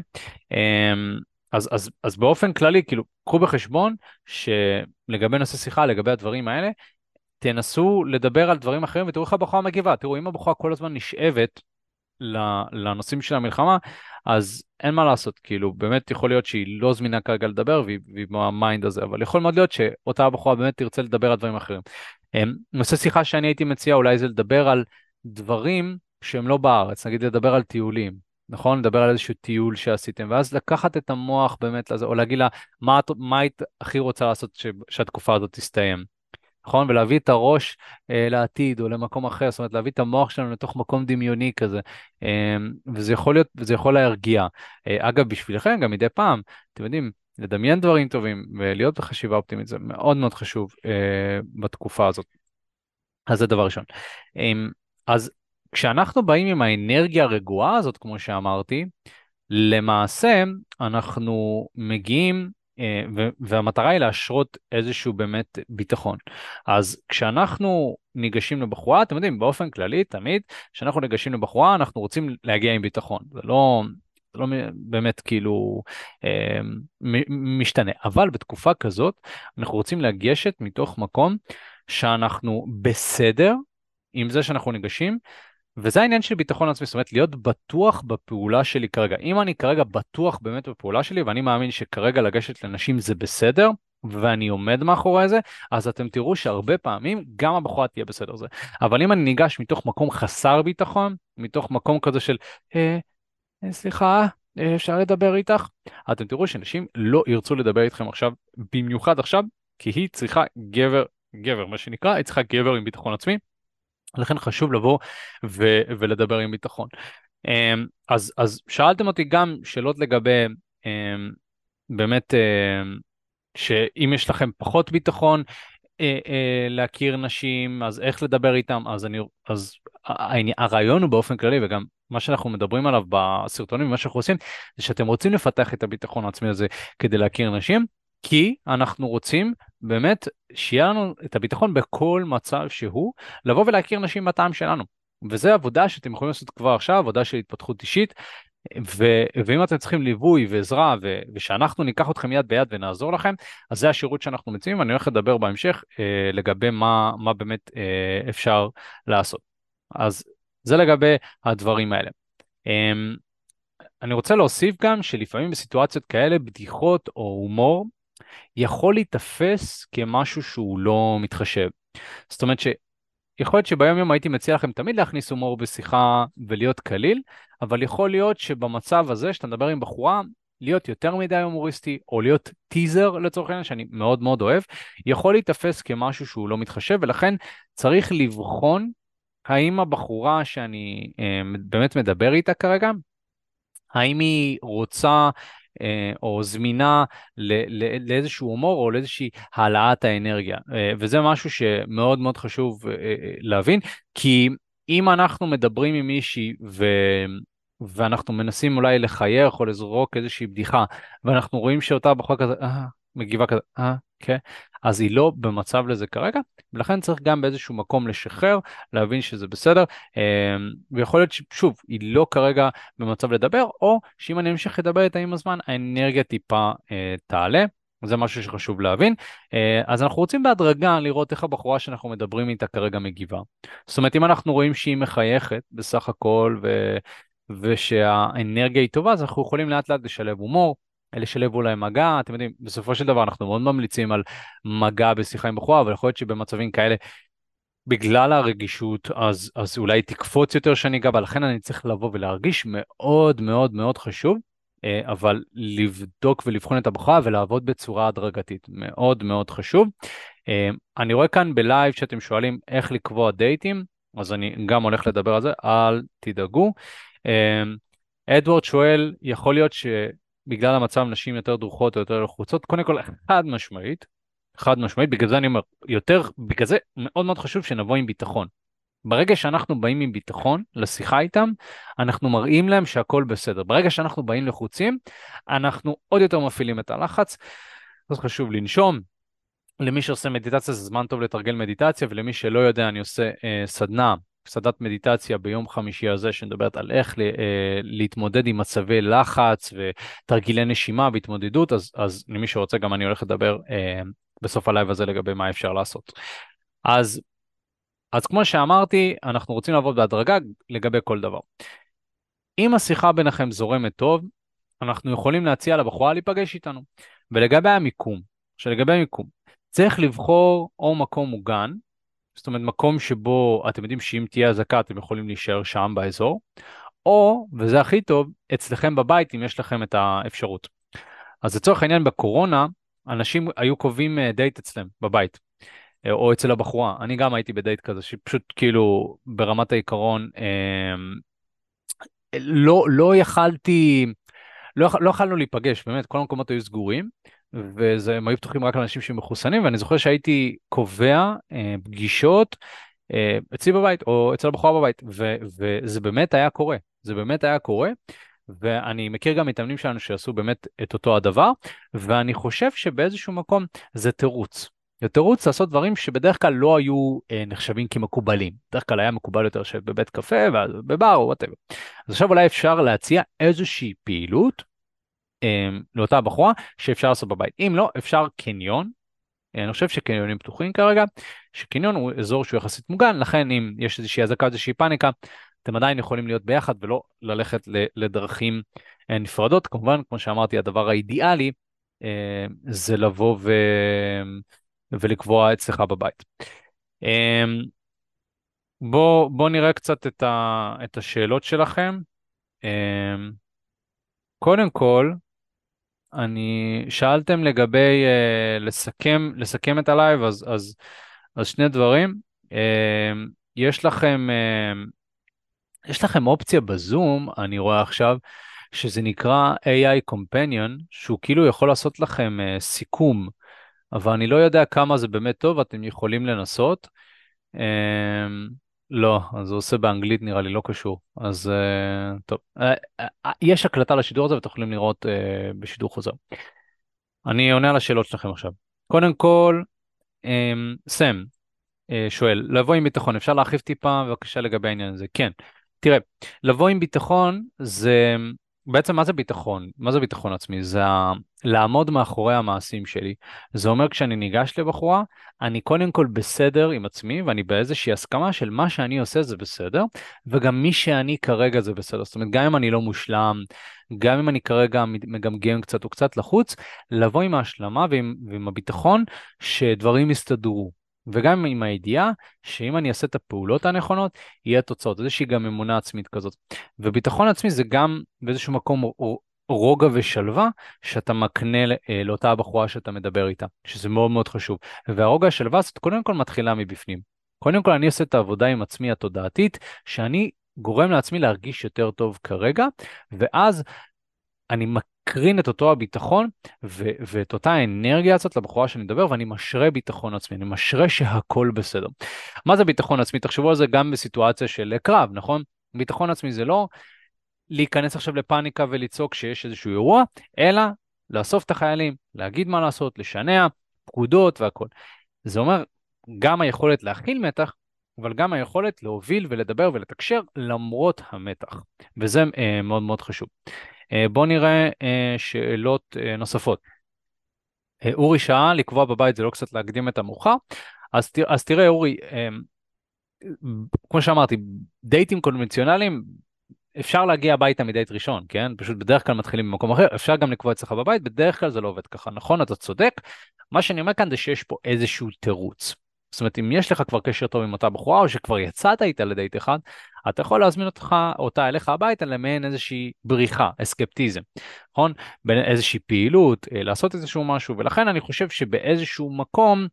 Um, אז, אז, אז באופן כללי, כאילו, קחו בחשבון שלגבי נושא שיחה, לגבי הדברים האלה, תנסו לדבר על דברים אחרים ותראו איך הבחורה מגיבה. תראו, אם הבחורה כל הזמן נשאבת לנושאים של המלחמה, אז אין מה לעשות, כאילו, באמת יכול להיות שהיא לא זמינה כרגע לדבר והיא, ב mind הזה, אבל יכול מאוד להיות שאותה הבחורה באמת תרצה לדבר על דברים אחרים. אמ, נושא שיחה שאני הייתי מציע אולי זה לדבר על דברים שהם לא בארץ, נגיד לדבר על טיולים, נכון? לדבר על איזשהו טיול שעשיתם, ואז לקחת את המוח באמת לזה, או להגיד לה, מה, מה היית הכי רוצה לעשות ש, שהתקופה הזאת תסתיים? נכון? ולהביא את הראש אה, לעתיד או למקום אחר, זאת אומרת להביא את המוח שלנו לתוך מקום דמיוני כזה, אה, וזה יכול להיות, וזה יכול להרגיע. אה, אגב, בשבילכם גם מדי פעם, אתם יודעים, לדמיין דברים טובים ולהיות בחשיבה אופטימית זה מאוד מאוד חשוב אה, בתקופה הזאת. אז זה דבר ראשון. אה, אז כשאנחנו באים עם האנרגיה הרגועה הזאת, כמו שאמרתי, למעשה אנחנו מגיעים והמטרה היא להשרות איזשהו באמת ביטחון. אז כשאנחנו ניגשים לבחורה, אתם יודעים, באופן כללי, תמיד, כשאנחנו ניגשים לבחורה, אנחנו רוצים להגיע עם ביטחון. זה לא, זה לא באמת כאילו אה, משתנה. אבל בתקופה כזאת, אנחנו רוצים לגשת מתוך מקום שאנחנו בסדר עם זה שאנחנו ניגשים, וזה העניין של ביטחון עצמי, זאת אומרת להיות בטוח בפעולה שלי כרגע. אם אני כרגע בטוח באמת בפעולה שלי, ואני מאמין שכרגע לגשת לנשים זה בסדר, ואני עומד מאחורי זה, אז אתם תראו שהרבה פעמים גם הבחורה תהיה בסדר זה. אבל אם אני ניגש מתוך מקום חסר ביטחון, מתוך מקום כזה של, אה, אה, סליחה, אה, אפשר לדבר איתך? אתם תראו שאנשים לא ירצו לדבר איתכם עכשיו, במיוחד עכשיו, כי היא צריכה גבר, גבר, מה שנקרא, היא צריכה גבר עם ביטחון עצמי. לכן חשוב לבוא ו- ולדבר עם ביטחון. אמ, אז, אז שאלתם אותי גם שאלות לגבי אמ, באמת אמ, שאם יש לכם פחות ביטחון אה, אה, להכיר נשים, אז איך לדבר איתם, אז, אני, אז הרעיון הוא באופן כללי וגם מה שאנחנו מדברים עליו בסרטונים, מה שאנחנו עושים, זה שאתם רוצים לפתח את הביטחון העצמי הזה כדי להכיר נשים, כי אנחנו רוצים באמת שיהיה לנו את הביטחון בכל מצב שהוא, לבוא ולהכיר נשים בטעם שלנו. וזו עבודה שאתם יכולים לעשות כבר עכשיו, עבודה של התפתחות אישית, ו- ואם אתם צריכים ליווי ועזרה ו- ושאנחנו ניקח אתכם יד ביד ונעזור לכם, אז זה השירות שאנחנו מציעים, ואני הולך לדבר בהמשך אה, לגבי מה, מה באמת אה, אפשר לעשות. אז זה לגבי הדברים האלה. אה, אני רוצה להוסיף גם שלפעמים בסיטואציות כאלה בדיחות או הומור יכול להיתפס כמשהו שהוא לא מתחשב. זאת אומרת שיכול להיות שביום יום הייתי מציע לכם תמיד להכניס הומור בשיחה ולהיות קליל, אבל יכול להיות שבמצב הזה שאתה מדבר עם בחורה, להיות יותר מדי הומוריסטי, או להיות טיזר לצורך העניין, שאני מאוד מאוד אוהב, יכול להיתפס כמשהו שהוא לא מתחשב, ולכן צריך לבחון האם הבחורה שאני אה, באמת מדבר איתה כרגע, האם היא רוצה או זמינה לאיזשהו הומור או לאיזושהי העלאת האנרגיה. אה, וזה משהו שמאוד מאוד חשוב אה, להבין, כי אם אנחנו מדברים עם מישהי ו... ואנחנו מנסים אולי לחייך או לזרוק איזושהי בדיחה, ואנחנו רואים שאותה בחורה כזה, אה, מגיבה כזה, אה, כן, אז היא לא במצב לזה כרגע, ולכן צריך גם באיזשהו מקום לשחרר, להבין שזה בסדר, אמ, ויכול להיות ששוב, היא לא כרגע במצב לדבר, או שאם אני אמשיך לדבר איתה עם הזמן, האנרגיה טיפה אה, תעלה. זה משהו שחשוב להבין. אה, אז אנחנו רוצים בהדרגה לראות איך הבחורה שאנחנו מדברים איתה כרגע מגיבה. זאת אומרת, אם אנחנו רואים שהיא מחייכת בסך הכל ו... ושהאנרגיה היא טובה, אז אנחנו יכולים לאט לאט לשלב הומור, לשלב אולי מגע, אתם יודעים, בסופו של דבר אנחנו מאוד ממליצים על מגע בשיחה עם בחורה, אבל יכול להיות שבמצבים כאלה, בגלל הרגישות, אז, אז אולי תקפוץ יותר שאני אגע בה, לכן אני צריך לבוא ולהרגיש מאוד מאוד מאוד חשוב, אה, אבל לבדוק ולבחון את הבחורה ולעבוד בצורה הדרגתית, מאוד מאוד חשוב. אה, אני רואה כאן בלייב שאתם שואלים איך לקבוע דייטים, אז אני גם הולך לדבר על זה, אל תדאגו. אה, אדוארד שואל, יכול להיות ש... בגלל המצב נשים יותר דרוכות או יותר לחוצות, קודם כל חד משמעית, חד משמעית, בגלל זה אני אומר, יותר, בגלל זה מאוד מאוד חשוב שנבוא עם ביטחון. ברגע שאנחנו באים עם ביטחון לשיחה איתם, אנחנו מראים להם שהכל בסדר. ברגע שאנחנו באים לחוצים, אנחנו עוד יותר מפעילים את הלחץ. אז חשוב לנשום. למי שעושה מדיטציה זה זמן טוב לתרגל מדיטציה, ולמי שלא יודע, אני עושה אה, סדנה סדנת מדיטציה ביום חמישי הזה שמדברת על איך אה, להתמודד עם מצבי לחץ ותרגילי נשימה והתמודדות, אז, אז למי שרוצה גם אני הולך לדבר אה, בסוף ה live הזה לגבי מה אפשר לעשות. אז, אז כמו שאמרתי, אנחנו רוצים לעבוד בהדרגה לגבי כל דבר. אם השיחה ביניכם זורמת טוב, אנחנו יכולים להציע לבחורה להיפגש איתנו. ולגבי המיקום, שלגבי המיקום, צריך לבחור או מקום מוגן, זאת אומרת מקום שבו אתם יודעים שאם תהיה אזעקה אתם יכולים להישאר שם באזור, או, וזה הכי טוב, אצלכם בבית אם יש לכם את האפשרות. אז לצורך העניין בקורונה, אנשים היו קובעים דייט אה, אצלם בבית. או אצל הבחורה. אני גם הייתי בדייט כזה, שפשוט כאילו ברמת העיקרון לא, לא יכלתי, לא, לא יכלנו להיפגש, באמת, כל המקומות היו סגורים, והם היו פתוחים רק לאנשים שמחוסנים, ואני זוכר שהייתי קובע אה, פגישות אה, אצלי בבית, או אצל הבחורה בבית, ו, וזה באמת היה קורה, זה באמת היה קורה, ואני מכיר גם מתאמנים שלנו שעשו באמת את אותו הדבר, ואני חושב שבאיזשהו מקום זה תירוץ. זה תירוץ לעשות דברים שבדרך כלל לא היו אה, נחשבים כמקובלים. בדרך כלל היה מקובל יותר שבבית קפה ובבר או וואטאבר. אז עכשיו אולי אפשר להציע איזושהי פעילות לאותה בחורה שאפשר לעשות בבית. אם לא, אפשר קניון. אני חושב שקניונים פתוחים כרגע, שקניון הוא אזור שהוא יחסית מוגן, לכן אם יש איזושהי אזעקה, איזושהי פאניקה, אתם עדיין יכולים להיות ביחד ולא ללכת לדרכים אה, נפרדות. כמובן, כמו שאמרתי, הדבר האידיאלי אה, זה לבוא ו... ולקבוע אצלך בבית. אמ, בואו בוא נראה קצת את, ה, את השאלות שלכם. אמ, קודם כל, אני שאלתם לגבי אה, לסכם, לסכם את ה live, אז, אז, אז שני דברים. אה, יש לכם, uh, יש לכם אופציה בזום, אני רואה עכשיו, שזה נקרא AI Companion, שהוא כאילו יכול לעשות לכם uh, סיכום אבל אני לא יודע כמה זה באמת טוב, אתם יכולים לנסות. Um, לא, אז הוא עושה באנגלית נראה לי, לא קשור. אז uh, טוב, uh, uh, יש הקלטה לשידור הזה ואתם יכולים לראות uh, בשידור חוזר. אני עונה על השאלות שלכם עכשיו. קודם כל, um, סם uh, שואל, לבוא עם ביטחון, אפשר להרחיב טיפה בבקשה לגבי העניין הזה? כן. תראה, לבוא עם ביטחון זה בעצם מה זה ביטחון? מה זה ביטחון עצמי? זה ה... לעמוד מאחורי המעשים שלי. זה אומר כשאני ניגש לבחורה, אני קודם כל בסדר עם עצמי ואני באיזושהי הסכמה של מה שאני עושה זה בסדר, וגם מי שאני כרגע זה בסדר. זאת אומרת, גם אם אני לא מושלם, גם אם אני כרגע מגמגם קצת או קצת לחוץ, לבוא עם ההשלמה ועם, ועם הביטחון שדברים יסתדרו. וגם עם הידיעה שאם אני אעשה את הפעולות הנכונות, יהיה תוצאות, איזושהי גם אמונה עצמית כזאת. וביטחון עצמי זה גם באיזשהו מקום רוגע ושלווה שאתה מקנה אה, לאותה הבחורה שאתה מדבר איתה, שזה מאוד מאוד חשוב. והרוגע השלווה הזאת קודם כל מתחילה מבפנים. קודם כל אני עושה את העבודה עם עצמי התודעתית, שאני גורם לעצמי להרגיש יותר טוב כרגע, ואז אני מקרין את אותו הביטחון ו- ואת אותה האנרגיה הזאת לבחורה שאני מדבר, ואני משרה ביטחון עצמי, אני משרה שהכל בסדר. מה זה ביטחון עצמי? תחשבו על זה גם בסיטואציה של קרב, נכון? ביטחון עצמי זה לא להיכנס עכשיו לפאניקה ולצעוק שיש איזשהו אירוע, אלא לאסוף את החיילים, להגיד מה לעשות, לשנע, פקודות והכל. זה אומר גם היכולת להכיל מתח, אבל גם היכולת להוביל ולדבר ולתקשר למרות המתח, וזה אה, מאוד מאוד חשוב. אה, בואו נראה אה, שאלות אה, נוספות. אורי שאל, לקבוע בבית זה לא קצת להקדים את המאוחר. אז, אז תראה אורי, כמו שאמרתי, דייטים קונבנציונליים, אפשר להגיע הביתה מדייט ראשון, כן? פשוט בדרך כלל מתחילים במקום אחר, אפשר גם לקבוע אצלך בבית, בדרך כלל זה לא עובד ככה, נכון? אתה צודק. מה שאני אומר כאן זה שיש פה איזשהו תירוץ. זאת אומרת, אם יש לך כבר קשר טוב עם אותה בחורה, או שכבר יצאת איתה לדייט אחד, אתה יכול להזמין אותך, אותה אליך הביתה למעין איזושהי בריחה, אסקפטיזם, נכון? בין איזושהי פעילות, אה, לעשות איזשהו משהו, ולכן אני חושב שבאיזשהו מקום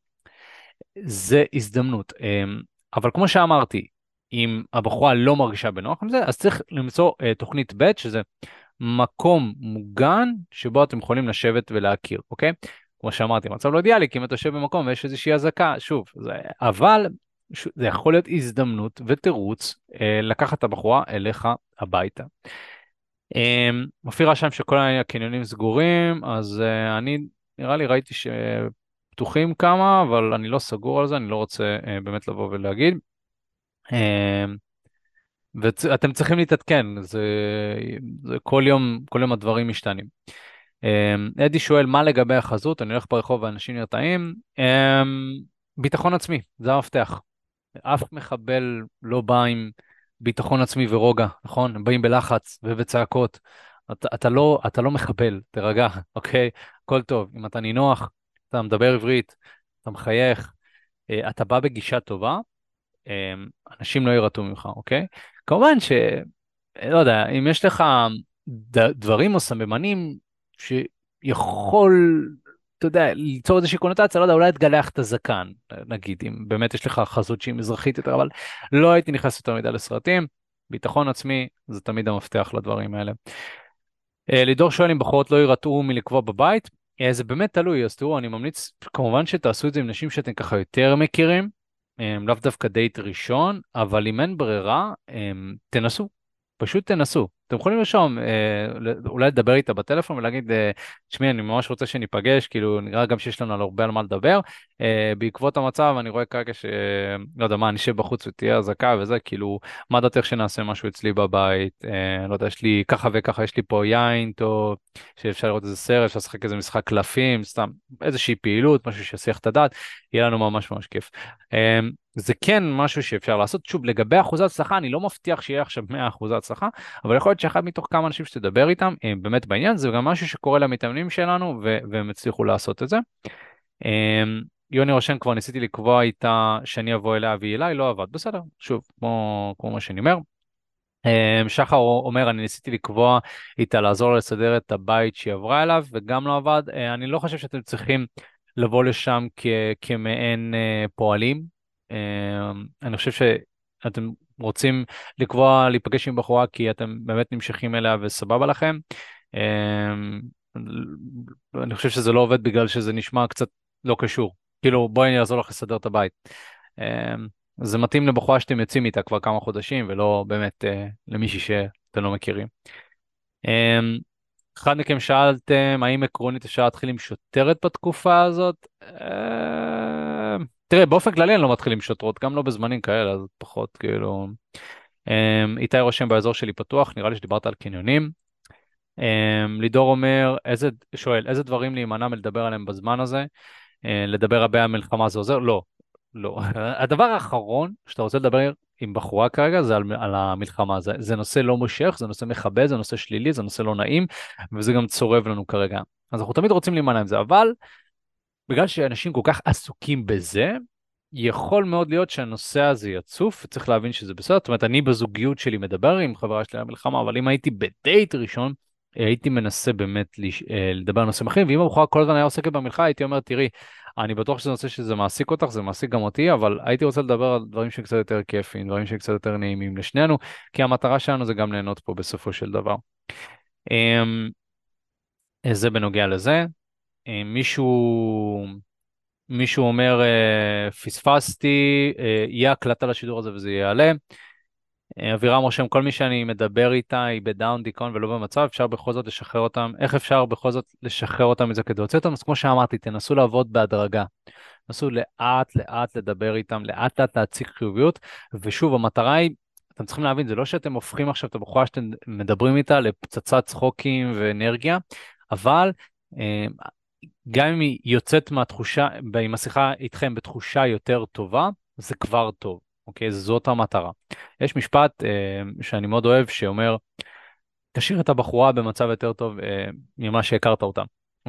זה הזדמנות. אמ, אבל כמו שאמרתי, אם הבחורה לא מרגישה בנוח עם זה, אז צריך למצוא uh, תוכנית ב', שזה מקום מוגן שבו אתם יכולים לשבת ולהכיר, אוקיי? כמו שאמרתי, מצב לא אידיאלי, כי אם אתה יושב במקום ויש איזושהי אזעקה, שוב, זה, אבל זה יכול להיות הזדמנות ותירוץ אה, לקחת את הבחורה אליך הביתה. אה, מופיע רשם שכל הקניונים סגורים, אז אה, אני נראה לי ראיתי שפתוחים כמה, אבל אני לא סגור על זה, אני לא רוצה אה, באמת לבוא ולהגיד. אה, ואתם צריכים להתעדכן, זה, זה כל יום, כל יום הדברים משתנים. אמ, אדי שואל, מה לגבי החזות? אני הולך ברחוב ואנשים נרתעים. אמ, ביטחון עצמי, זה המפתח. אף מחבל לא בא עם ביטחון עצמי ורוגע, נכון? הם באים בלחץ ובצעקות. אתה, אתה, לא, אתה לא מחבל, תירגע, אוקיי? הכל טוב. אם אתה נינוח, אתה מדבר עברית, אתה מחייך, אה, אתה בא בגישה טובה, אמ, אנשים לא יירתעו ממך, אוקיי? כמובן ש... לא יודע, אם יש לך דברים או סממנים שיכול, אתה יודע, ליצור איזושהי קונוטציה, לא יודע, אולי תגלח את הזקן, נגיד, אם באמת יש לך חזות שהיא מזרחית יותר, אבל לא הייתי נכנס יותר מדי לסרטים. ביטחון עצמי זה תמיד המפתח לדברים האלה. אה, לידור שואל אם בחורות לא יירתעו מלקבוע בבית, אה, זה באמת תלוי, אז תראו, אני ממליץ כמובן שתעשו את זה עם נשים שאתם ככה יותר מכירים, אה, לאו דווקא דייט ראשון, אבל אם אין ברירה, תנסו, פשוט תנסו. אתם יכולים לרשום, אה, אולי לדבר איתה בטלפון ולהגיד, אה, תשמעי, אני ממש רוצה שניפגש, כאילו, נראה גם שיש לנו הרבה על מה לדבר. אה, בעקבות המצב, אני רואה כרגע ש... לא יודע מה, אני אשב בחוץ ותהיה אזעקה וזה, כאילו, מה דעתך שנעשה משהו אצלי בבית? לא יודע, יש לי ככה וככה, יש לי פה יין טוב, שאפשר לראות איזה סרט, אפשר לשחק איזה משחק קלפים, סתם איזושהי פעילות, משהו שיסיח את הדעת, יהיה לנו ממש ממש כיף. זה כן משהו שאפשר לעשות. שוב, לגבי אחוזי הצלחה, אני לא מבטיח שיהיה עכשיו 100 אחוזי הצלחה, אבל יכול להיות שאחד מתוך כמה אנשים שתדבר איתם, הם באמת בעניין, זה גם משהו שקורה למתאמנים שלנו, ו- והם הצליחו לעשות את זה. אמ, יוני רושן כבר ניסיתי לקבוע איתה שאני אבוא אליה והיא אליי, לא עבד, בסדר, שוב, כמו, כמו מה שאני אומר. אמ, שחר אומר, אני ניסיתי לקבוע איתה לעזור לה לסדר את הבית שהיא עברה אליו, וגם לא עבד. אה, אני לא חושב שאתם צריכים לבוא לשם כ- כמעין אה, פועלים, אני חושב שאתם רוצים לקבוע, להיפגש עם בחורה כי אתם באמת נמשכים אליה וסבבה לכם. אמ, אני חושב שזה לא עובד בגלל שזה נשמע קצת לא קשור. כאילו, בואי אני אעזור לך לסדר את הבית. אמ, זה מתאים לבחורה שאתם יוצאים איתה כבר כמה חודשים, ולא באמת אה, למישהי שאתם לא מכירים. אחד מכם שאלתם האם עקרונית אפשר להתחיל עם שוטרת בתקופה הזאת? תראה, באופן כללי אני לא מתחיל עם שוטרות, גם לא בזמנים כאלה, אז פחות כאילו... אמ, איתי רושם באזור שלי פתוח, נראה לי שדיברת על קניונים. אמ, לידור אומר, איזה, שואל, איזה דברים להימנע מלדבר עליהם בזמן הזה? אה, לדבר הרבה על מלחמה זה עוזר? לא, לא. הדבר האחרון שאתה רוצה לדבר עם בחורה כרגע זה על, על המלחמה, זה, זה נושא לא מושך, זה נושא מכבד, זה נושא שלילי, זה נושא לא נעים, וזה גם צורב לנו כרגע. אז אנחנו תמיד רוצים להימנע עם זה, אבל בגלל שאנשים כל כך עסוקים בזה, יכול מאוד להיות שהנושא הזה יצוף, וצריך להבין שזה בסדר. זאת אומרת, אני בזוגיות שלי מדבר עם חברה שלי על המלחמה, אבל אם הייתי בדייט ראשון, הייתי מנסה באמת לש... אה, לדבר על נושאים אחרים, ואם הבחורה כל הזמן היה עוסקת במלחמה, הייתי אומר, תראי, אני בטוח שזה נושא שזה מעסיק אותך, זה מעסיק גם אותי, אבל הייתי רוצה לדבר על דברים שקצת יותר כיפים, דברים שקצת יותר נעימים לשנינו, כי המטרה שלנו זה גם ליהנות פה בסופו של דבר. אמ, זה בנוגע לזה. אה, מישהו, מישהו אומר, אה, פספסתי, אה, יהיה הקלטה לשידור הזה וזה יעלה. אבירם רושם, כל מי שאני מדבר איתה היא בדאון, דיכאון ולא במצב, אפשר בכל זאת לשחרר אותם, איך אפשר בכל זאת לשחרר אותם מזה כדי להוציא אותם? אז כמו שאמרתי, תנסו לעבוד בהדרגה. תנסו לאט לאט לדבר איתם, לאט לאט להציג חיוביות, ושוב, המטרה היא, אתם צריכים להבין, זה לא שאתם הופכים עכשיו את הבחורה שאתם מדברים איתה לפצצת צחוקים ואנרגיה, אבל גם אם היא יוצאת מהתחושה, עם השיחה איתכם בתחושה יותר טובה, זה כבר טוב, אוקיי? זאת המטרה. יש משפט אה, שאני מאוד אוהב שאומר, תשאיר את הבחורה במצב יותר טוב אה, ממה שהכרת אותה.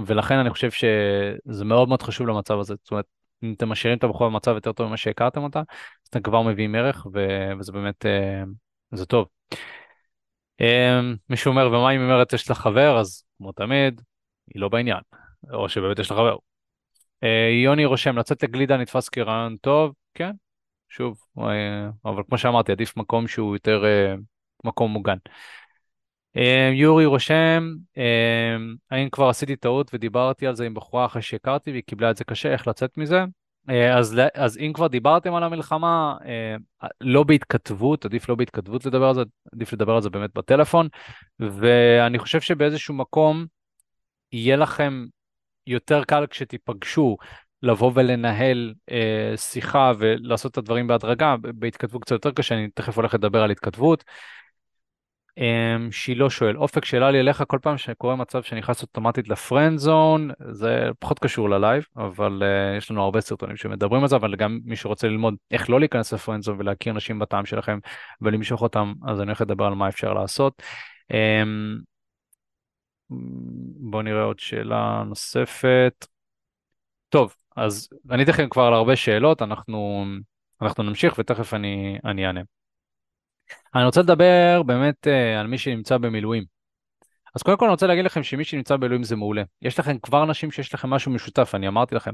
ולכן אני חושב שזה מאוד מאוד חשוב למצב הזה. זאת אומרת, אם אתם משאירים את הבחורה במצב יותר טוב ממה שהכרתם אותה, אז אתם כבר מביאים ערך, ו... וזה באמת, אה, זה טוב. אה, מישהו אומר, ומה אם היא אומרת יש לה חבר, אז כמו תמיד, היא לא בעניין. או שבאמת יש לך חבר. אה, יוני רושם, לצאת לגלידה נתפס כרעיון טוב, כן, שוב, אה, אבל כמו שאמרתי, עדיף מקום שהוא יותר אה, מקום מוגן. יורי רושם, האם כבר עשיתי טעות ודיברתי על זה עם בחורה אחרי שהכרתי והיא קיבלה את זה קשה, איך לצאת מזה? אז, אז אם כבר דיברתם על המלחמה, לא בהתכתבות, עדיף לא בהתכתבות לדבר על זה, עדיף לדבר על זה באמת בטלפון, ואני חושב שבאיזשהו מקום יהיה לכם יותר קל כשתיפגשו לבוא ולנהל אה, שיחה ולעשות את הדברים בהדרגה, בהתכתבות קצת יותר קשה, אני תכף הולך לדבר על התכתבות. אה, שילה שואל, אופק שאלה לי אליך כל פעם שקורה מצב שנכנס אוטומטית לפרנד זון, זה פחות קשור ללייב, אבל אה, יש לנו הרבה סרטונים שמדברים על זה, אבל גם מי שרוצה ללמוד איך לא להיכנס לפרנד זון ולהכיר נשים בטעם שלכם ולמשוך אותם, אז אני הולך לדבר על מה אפשר לעשות. אה, בואו נראה עוד שאלה נוספת. טוב, אז אני אתן כבר על הרבה שאלות, אנחנו, אנחנו נמשיך ותכף אני, אני אענה. אני רוצה לדבר באמת uh, על מי שנמצא במילואים. אז קודם כל אני רוצה להגיד לכם שמי שנמצא באלוהים זה מעולה. יש לכם כבר אנשים שיש לכם משהו משותף, אני אמרתי לכם.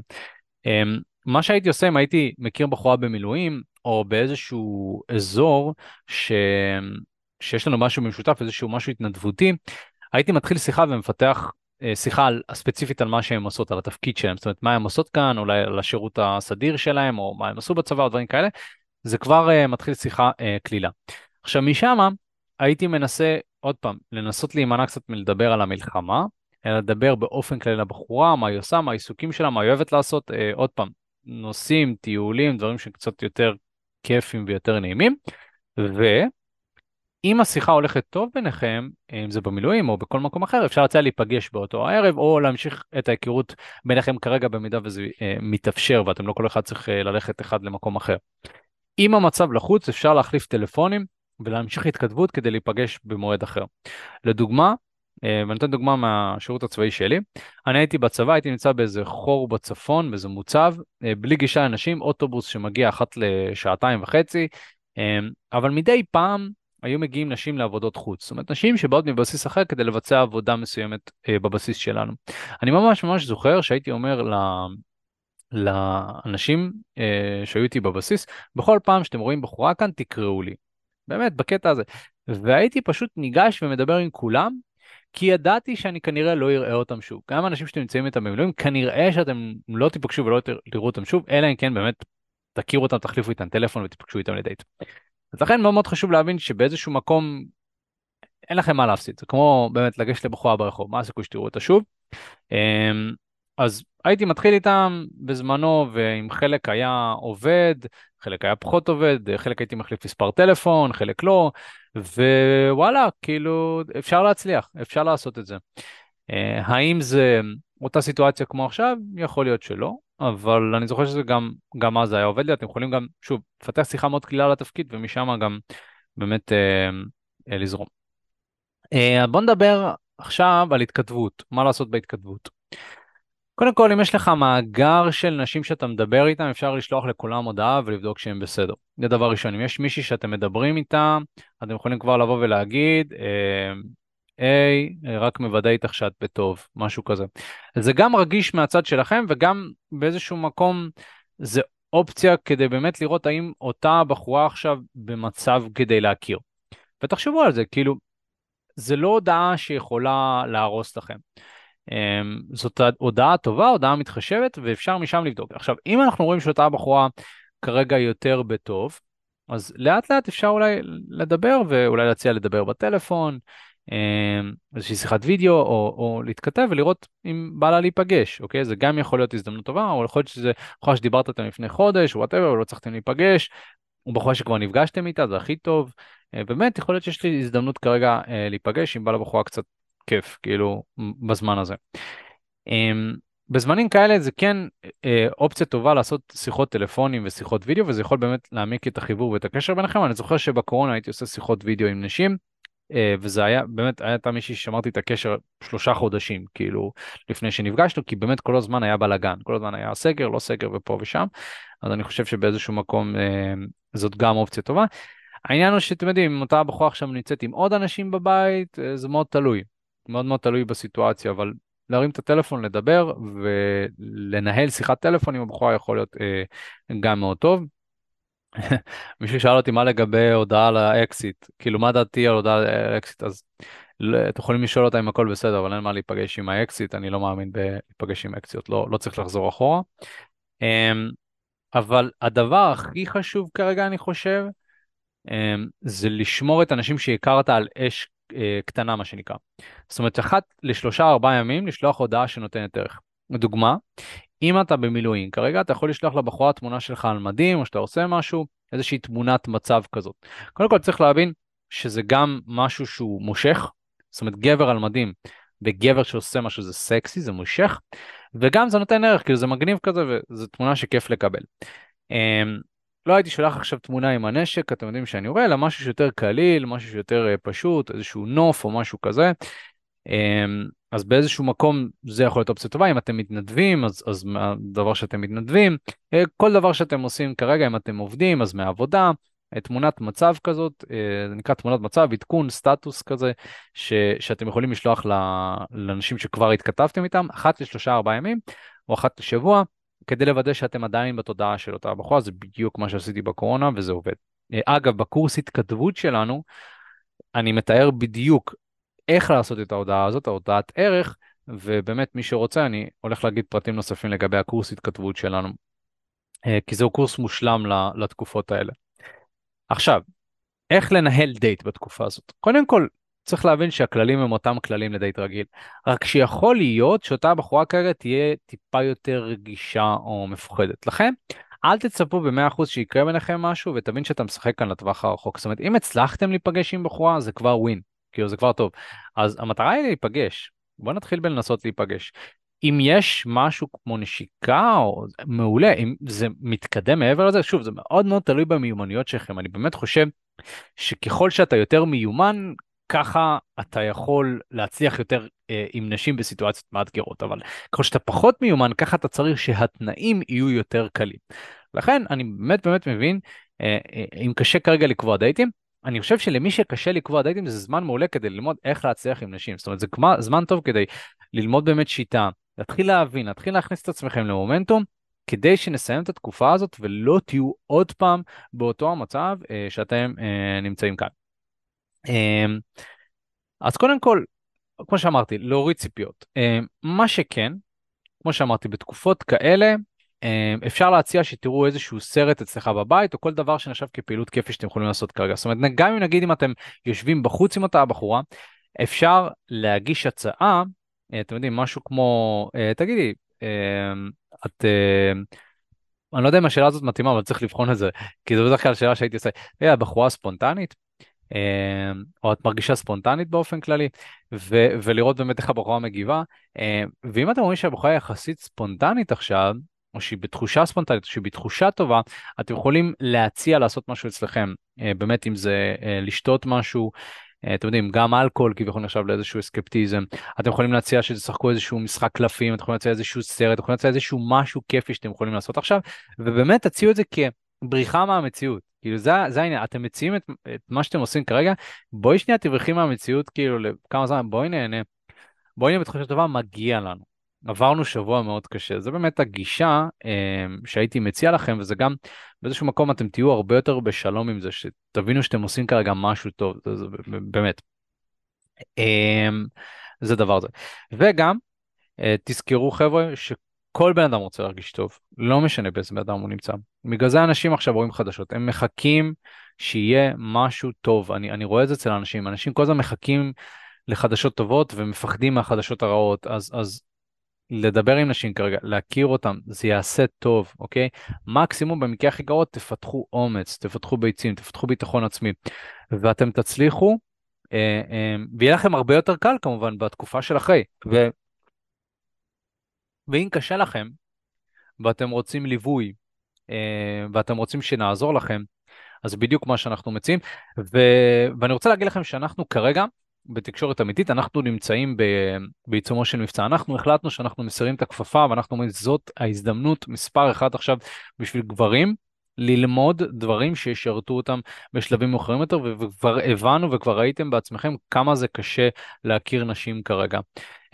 אמ, מה שהייתי עושה אם הייתי מכיר בחורה במילואים, או באיזשהו אזור ש... שיש לנו משהו משותף, איזשהו משהו התנדבותי, הייתי מתחיל שיחה ומפתח אה, שיחה על, ספציפית על מה שהן עושות, על התפקיד שלהן, זאת אומרת מה הן עושות כאן, אולי על השירות הסדיר שלהן, או מה הן עשו בצבא, או דברים כאלה, זה כבר uh, מתחיל שיחה uh, קלילה. עכשיו משם הייתי מנסה, עוד פעם, לנסות להימנע קצת מלדבר על המלחמה, אלא לדבר באופן כללי לבחורה, מה היא עושה, מה העיסוקים שלה, מה היא אוהבת לעשות, uh, עוד פעם, נושאים, טיולים, דברים שקצת יותר כיפים ויותר נעימים, ואם השיחה הולכת טוב ביניכם, אם זה במילואים או בכל מקום אחר, אפשר להציע להיפגש באותו הערב, או להמשיך את ההיכרות ביניכם כרגע במידה וזה אה, מתאפשר, ואתם לא כל אחד צריך אה, ללכת אחד למקום אחר. אם המצב לחוץ, אפשר להחליף טלפונים ולהמשיך התכתבות כדי להיפגש במועד אחר. לדוגמה, אה, ואני נותן דוגמה מהשירות הצבאי שלי, אני הייתי בצבא, הייתי נמצא באיזה חור בצפון, באיזה מוצב, אה, בלי גישה לאנשים, אוטובוס שמגיע אחת לשעתיים וחצי, אה, אבל מדי פעם היו מגיעים נשים לעבודות חוץ, זאת אומרת נשים שבאות מבסיס אחר כדי לבצע עבודה מסוימת בבסיס שלנו. אני ממש ממש זוכר שהייתי אומר ל... לאנשים אה, שהיו איתי בבסיס, בכל פעם שאתם רואים בחורה כאן תקראו לי. באמת, בקטע הזה. והייתי פשוט ניגש ומדבר עם כולם, כי ידעתי שאני כנראה לא אראה אותם שוב. גם אנשים שאתם נמצאים איתם במילואים, כנראה שאתם לא תיפגשו ולא תראו אותם שוב, אלא אם כן באמת תכירו אותם, תחליפו איתם טלפון ותיפגשו איתם לדייט. אז לכן מאוד מאוד חשוב להבין שבאיזשהו מקום אין לכם מה להפסיד, זה כמו באמת לגשת לבחורה ברחוב, מה הסיכוי שתראו אותה שוב. אמ, אז הייתי מתחיל איתם בזמנו, ועם חלק היה עובד, חלק היה פחות עובד, חלק הייתי מחליף מספר טלפון, חלק לא, ווואלה, כאילו, אפשר להצליח, אפשר לעשות את זה. אה, האם זה אותה סיטואציה כמו עכשיו? יכול להיות שלא, אבל אני זוכר שזה גם, גם אז היה עובד לי, אתם יכולים גם, שוב, לפתח שיחה מאוד קלילה לתפקיד, ומשם גם באמת אה, אה, לזרום. אה, בוא נדבר עכשיו על התכתבות, מה לעשות בהתכתבות. קודם כל, אם יש לך מאגר של נשים שאתה מדבר איתן, אפשר לשלוח לכולם הודעה ולבדוק שהם בסדר. זה דבר ראשון. אם יש מישהי שאתם מדברים איתה, אתם יכולים כבר לבוא ולהגיד, אה, היי, רק מוודא איתך שאת בטוב, משהו כזה. זה גם רגיש מהצד שלכם, וגם באיזשהו מקום זה אופציה כדי באמת לראות האם אותה בחורה עכשיו במצב כדי להכיר. ותחשבו על זה, כאילו, זה לא הודעה שיכולה להרוס לכם. אמ, זאת הודעה טובה, הודעה מתחשבת, ואפשר משם לבדוק. עכשיו, אם אנחנו רואים שאותה בחורה כרגע יותר בטוב, אז לאט לאט אפשר אולי לדבר, ואולי להציע לדבר בטלפון, איזושהי שיחת וידאו, או, או להתכתב ולראות אם בא לה להיפגש, אוקיי? זה גם יכול להיות הזדמנות טובה, או יכול להיות שזה בחורה שדיברת איתה לפני חודש, whatever, או לא צריכתם להיפגש, או בחורה שכבר נפגשתם איתה, זה הכי טוב. אה, באמת, יכול להיות שיש לי הזדמנות כרגע אה, להיפגש, אם בא לבחורה קצת כיף, כאילו, בזמן הזה. אמ, בזמנים כאלה זה כן אה, אופציה טובה לעשות שיחות טלפונים ושיחות וידאו, וזה יכול באמת להעמיק את החיבור ואת הקשר ביניכם. אני זוכר שבקורונה הייתי עושה שיחות וידאו עם נשים, וזה היה, באמת, הייתה מישהי ששמרתי את הקשר שלושה חודשים, כאילו, לפני שנפגשנו, כי באמת כל הזמן היה בלאגן, כל הזמן היה סגר, לא סגר ופה ושם, אז אני חושב שבאיזשהו מקום אה, זאת גם אופציה טובה. העניין הוא שאתם יודעים, אם אותה בחורה עכשיו נמצאת עם עוד אנשים בבית, זה מאוד תלוי. מאוד מאוד תלוי בסיטואציה, אבל להרים את הטלפון, לדבר ולנהל שיחת טלפון עם הבחורה יכול להיות אה, גם מאוד טוב. מישהו שאל אותי מה לגבי הודעה לאקסיט, כאילו מה דעתי על הודעה לאקסיט, אז לא, אתם יכולים לשאול אותה אם הכל בסדר, אבל אין מה להיפגש עם האקסיט, אני לא מאמין בלהיפגש עם אקסיט, לא, לא צריך לחזור אחורה. אמ, אבל הדבר הכי חשוב כרגע, אני חושב, אמ, זה לשמור את האנשים שהכרת על אש אה, קטנה מה שנקרא. זאת אומרת אחת לשלושה ארבעה ימים לשלוח הודעה שנותנת ערך. דוגמה, אם אתה במילואים כרגע אתה יכול לשלוח לבחורה תמונה שלך על מדים או שאתה עושה משהו, איזושהי תמונת מצב כזאת. קודם כל צריך להבין שזה גם משהו שהוא מושך, זאת אומרת גבר על מדים וגבר שעושה משהו זה סקסי, זה מושך, וגם זה נותן ערך, כאילו זה מגניב כזה וזו תמונה שכיף לקבל. אמ, לא הייתי שולח עכשיו תמונה עם הנשק, אתם יודעים שאני רואה, אלא משהו שיותר קליל, משהו שיותר אה, פשוט, איזשהו נוף או משהו כזה. אמ, אז באיזשהו מקום זה יכול להיות אופציה טובה, אם אתם מתנדבים, אז, אז מהדבר שאתם מתנדבים, אה, כל דבר שאתם עושים כרגע, אם אתם עובדים, אז מהעבודה, תמונת מצב כזאת, זה נקרא תמונת מצב, עדכון, סטטוס כזה, ש, שאתם יכולים לשלוח לאנשים שכבר התכתבתם איתם, אחת לשלושה ארבעה ימים, או אחת לשבוע, כדי לוודא שאתם עדיין בתודעה של אותה בחורה, זה בדיוק מה שעשיתי בקורונה וזה עובד. אגב, בקורס התכתבות שלנו, אני מתאר בדיוק איך לעשות את ההודעה הזאת, ההודעת ערך, ובאמת מי שרוצה, אני הולך להגיד פרטים נוספים לגבי הקורס התכתבות שלנו, אה, כי זהו קורס מושלם לתקופות האלה. עכשיו, איך לנהל דייט בתקופה הזאת? קודם כל, צריך להבין שהכללים הם אותם כללים לדייט רגיל, רק שיכול להיות שאותה בחורה כרגע תהיה טיפה יותר רגישה או מפוחדת. לכן, אל תצפו ב-100% שיקרה ביניכם משהו ותבין שאתה משחק כאן לטווח הרחוק. זאת אומרת, אם הצלחתם להיפגש עם בחורה, זה כבר ווין, כאילו זה כבר טוב. אז המטרה היא להיפגש, בוא נתחיל בלנסות להיפגש. אם יש משהו כמו נשיקה, או מעולה, אם זה מתקדם מעבר לזה, שוב, זה מאוד מאוד תלוי במיומנויות שלכם. אני באמת חושב שככל שאתה יותר מיומן, ככה אתה יכול להצליח יותר אה, עם נשים בסיטואציות מאתגרות, אבל ככל שאתה פחות מיומן, ככה אתה צריך שהתנאים יהיו יותר קלים. לכן אני באמת באמת מבין, אה, אה, אם קשה כרגע לקבוע דייטים, אני חושב שלמי שקשה לקבוע דייטים זה זמן מעולה כדי ללמוד איך להצליח עם נשים. זאת אומרת, זה כמו, זמן טוב כדי ללמוד באמת שיטה, להתחיל להבין, להתחיל להכניס את עצמכם למומנטום, כדי שנסיים את התקופה הזאת ולא תהיו עוד פעם באותו המצב אה, שאתם אה, נמצאים כאן. אה, אז קודם כל, כמו שאמרתי, להוריד ציפיות. אה, מה שכן, כמו שאמרתי, בתקופות כאלה, אפשר להציע שתראו איזשהו סרט אצלך בבית, או כל דבר שנחשב כפעילות כיפי שאתם יכולים לעשות כרגע. זאת אומרת, גם אם נגיד אם אתם יושבים בחוץ עם אותה הבחורה, אפשר להגיש הצעה, אה, אתם יודעים, משהו כמו, תגידי, את... אני לא יודע אם השאלה הזאת מתאימה, אבל צריך לבחון את זה, כי זו בדרך כלל שאלה שהייתי עושה, אה, הבחורה ספונטנית? אמ, או את מרגישה ספונטנית באופן כללי, ו- ולראות באמת איך הבחורה מגיבה. אמ, ואם אתם רואים שהבחורה יחסית ספונטנית עכשיו, או שהיא בתחושה ספונטנית, או שהיא בתחושה טובה, אתם יכולים להציע לעשות משהו אצלכם. אה, באמת, אם זה אה, לשתות משהו, אה, אתם יודעים, גם אלכוהול כביכול נחשב לאיזשהו אסקפטיזם. אתם יכולים להציע שתשחקו איזשהו משחק קלפים, אתם יכולים להציע איזשהו סרט, אתם יכולים להציע איזשהו משהו כיפי שאתם יכולים לעשות עכשיו, ובאמת תציעו את זה כבריחה מהמציאות. כאילו זה, זה העניין, אתם מציעים את, את מה שאתם עושים כרגע, בואי שנייה תברחי מהמציאות כאילו לכמה זמן, בואי נהנה, בואי נהיה בתחושה טובה, מגיע לנו. עברנו שבוע מאוד קשה, זה באמת הגישה אה, שהייתי מציע לכם, וזה גם באיזשהו מקום אתם תהיו הרבה יותר בשלום עם זה, שתבינו שאתם עושים כרגע משהו טוב, זה, זה, באמת. אה, זה דבר זה. וגם, אה, תזכרו חבר'ה, כל בן אדם רוצה להרגיש טוב, לא משנה באיזה בן אדם הוא נמצא. בגלל זה אנשים עכשיו רואים חדשות, הם מחכים שיהיה משהו טוב. אני, אני רואה את זה אצל אנשים, אנשים כל הזמן מחכים לחדשות טובות ומפחדים מהחדשות הרעות, אז, אז לדבר עם נשים כרגע, להכיר אותם, זה יעשה טוב, אוקיי? מקסימום במקרה הכי גרוע תפתחו אומץ, תפתחו ביצים, תפתחו ביטחון עצמי, ואתם תצליחו, אה, אה, ויהיה לכם הרבה יותר קל כמובן בתקופה של אחרי. ו... ואם קשה לכם, ואתם רוצים ליווי, אה, ואתם רוצים שנעזור לכם, אז בדיוק מה שאנחנו מציעים. ו... ואני רוצה להגיד לכם שאנחנו כרגע, בתקשורת אמיתית, אנחנו נמצאים ב... בעיצומו של מבצע. אנחנו החלטנו שאנחנו מסירים את הכפפה, ואנחנו אומרים, זאת ההזדמנות מספר אחת עכשיו בשביל גברים. ללמוד דברים שישרתו אותם בשלבים מאוחרים יותר, וכבר הבנו וכבר ראיתם בעצמכם כמה זה קשה להכיר נשים כרגע.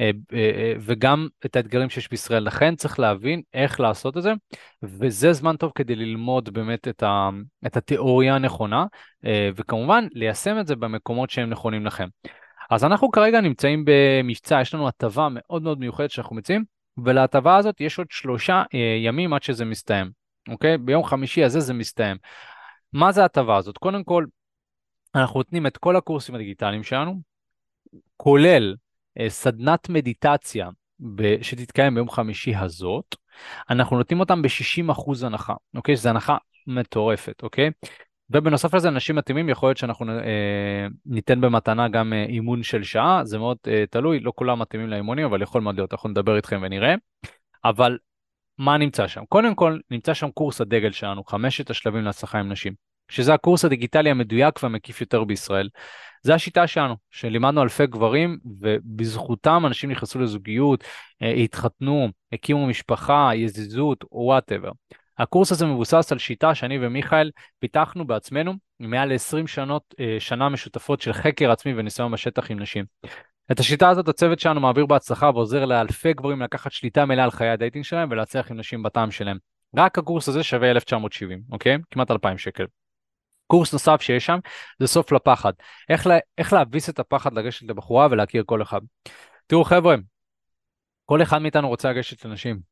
אה, אה, אה, וגם את האתגרים שיש בישראל. לכן צריך להבין איך לעשות את זה, וזה זמן טוב כדי ללמוד באמת את, ה, את התיאוריה הנכונה, וכמובן ליישם את זה במקומות שהם נכונים לכם. אז אנחנו כרגע נמצאים במבצע, יש לנו הטבה מאוד מאוד מיוחדת שאנחנו מציעים, ולהטבה הזאת יש עוד שלושה ימים עד שזה מסתיים, אוקיי? ביום חמישי הזה זה מסתיים. מה זה ההטבה הזאת? קודם כל, אנחנו נותנים את כל הקורסים הדיגיטליים שלנו, כולל אה, סדנת מדיטציה שתתקיים ביום חמישי הזאת, אנחנו נותנים אותם ב-60% הנחה, אוקיי? שזו הנחה מטורפת, אוקיי? ובנוסף לזה, אנשים מתאימים, יכול להיות שאנחנו אה, ניתן במתנה גם אה, אימון של שעה, זה מאוד אה, תלוי, לא כולם מתאימים לאימונים, אבל יכול מאוד להיות, אנחנו נדבר איתכם ונראה. אבל מה נמצא שם? קודם כל, נמצא שם קורס הדגל שלנו, חמשת השלבים להצלחה עם נשים, שזה הקורס הדיגיטלי המדויק והמקיף יותר בישראל. זה השיטה שלנו, שלימדנו אלפי גברים, ובזכותם אנשים נכנסו לזוגיות, אה, התחתנו, הקימו משפחה, יזיזות, whatever. הקורס הזה מבוסס על שיטה שאני ומיכאל פיתחנו בעצמנו, מעל 20 שנות, אה, שנה משותפות של חקר עצמי וניסיון בשטח עם נשים. את השיטה הזאת הצוות שלנו מעביר בהצלחה ועוזר לאלפי גברים לקחת שליטה מלאה על חיי ה dating שלהם ולהצליח עם נשים בטעם שלהם. רק הקורס הזה שווה 1970, אוקיי? כמעט 2,000 שקל. קורס נוסף שיש שם זה סוף לפחד. איך, לה, איך להביס את הפחד לגשת לבחורה ולהכיר כל אחת. תראו חבר'ה, כל אחד מאיתנו רוצה לגשת לנשים,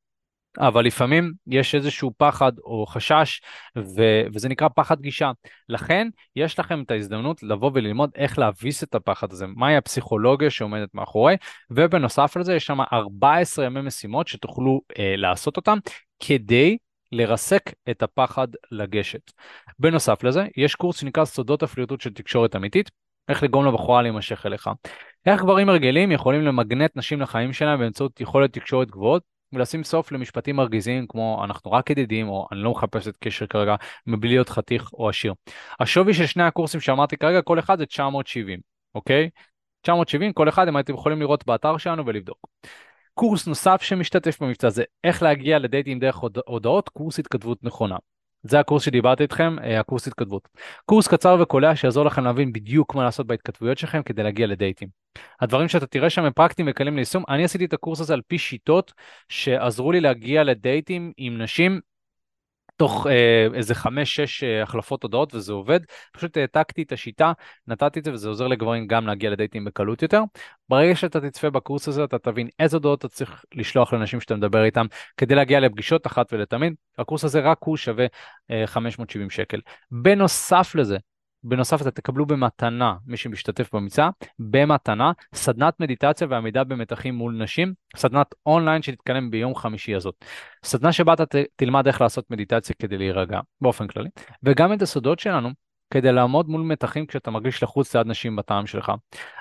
אבל לפעמים יש איזשהו פחד או חשש, ו- וזה נקרא פחד גישה. לכן, יש לכם את ההזדמנות לבוא וללמוד איך להביס את הפחד הזה, מהי הפסיכולוגיה שעומדת מאחורי, ובנוסף לזה יש שם 14 ימי משימות שתוכלו אה, לעשות אותם, כדי לרסק את הפחד לגשת. בנוסף לזה, יש קורס שנקרא סודות הפליטות של תקשורת אמיתית, איך לגרום לבחורה להימשך אליך. איך גברים הרגלים יכולים למגנט נשים לחיים שלהם באמצעות יכולת תקשורת גבוהות ולשים סוף למשפטים מרגיזים כמו אנחנו רק ידידים או אני לא מחפש את קשר כרגע מבלי להיות חתיך או עשיר. השווי של שני הקורסים שאמרתי כרגע כל אחד זה 970, אוקיי? 970 כל אחד אם הייתם יכולים לראות באתר שלנו ולבדוק. קורס נוסף שמשתתף במבצע זה איך להגיע לדייטים דרך הודעות, קורס התכתבות נכונה. זה הקורס שדיברתי איתכם, אה, הקורס התכתבות. קורס קצר וקולע שיעזור לכם להבין בדיוק מה לעשות בהתכתבויות שלכם כדי להגיע לדייטים. הדברים שאתה תראה שם הם פרקטיים וקלים ליישום. אני עשיתי את הקורס הזה על פי שיטות שעזרו לי להגיע לדייטים עם נשים תוך אה, איזה חמש-שש אה, החלפות הודעות וזה עובד. פשוט העתקתי את השיטה, נתתי את זה וזה עוזר לגברים גם להגיע לדייטים בקלות יותר. ברגע שאתה תצפה בקורס הזה אתה תבין איזה הודעות אתה צריך לשלוח לאנשים שאתה מדבר איתם כדי להגיע לפגישות אחת ולתמיד. הקורס הזה רק הוא שווה אה, 570 שקל. בנוסף לזה, בנוסף אתה תקבלו במתנה, מי שמשתתף במצע, במתנה, סדנת מדיטציה ועמידה במתחים מול נשים, סדנת אונליין שתתקיים ביום חמישי הזאת. סדנה שבה אתה תלמד איך לעשות מדיטציה כדי להירגע, באופן כללי, וגם את הסודות שלנו כדי לעמוד מול מתחים כשאתה מרגיש לחוץ ליד נשים בטעם שלך.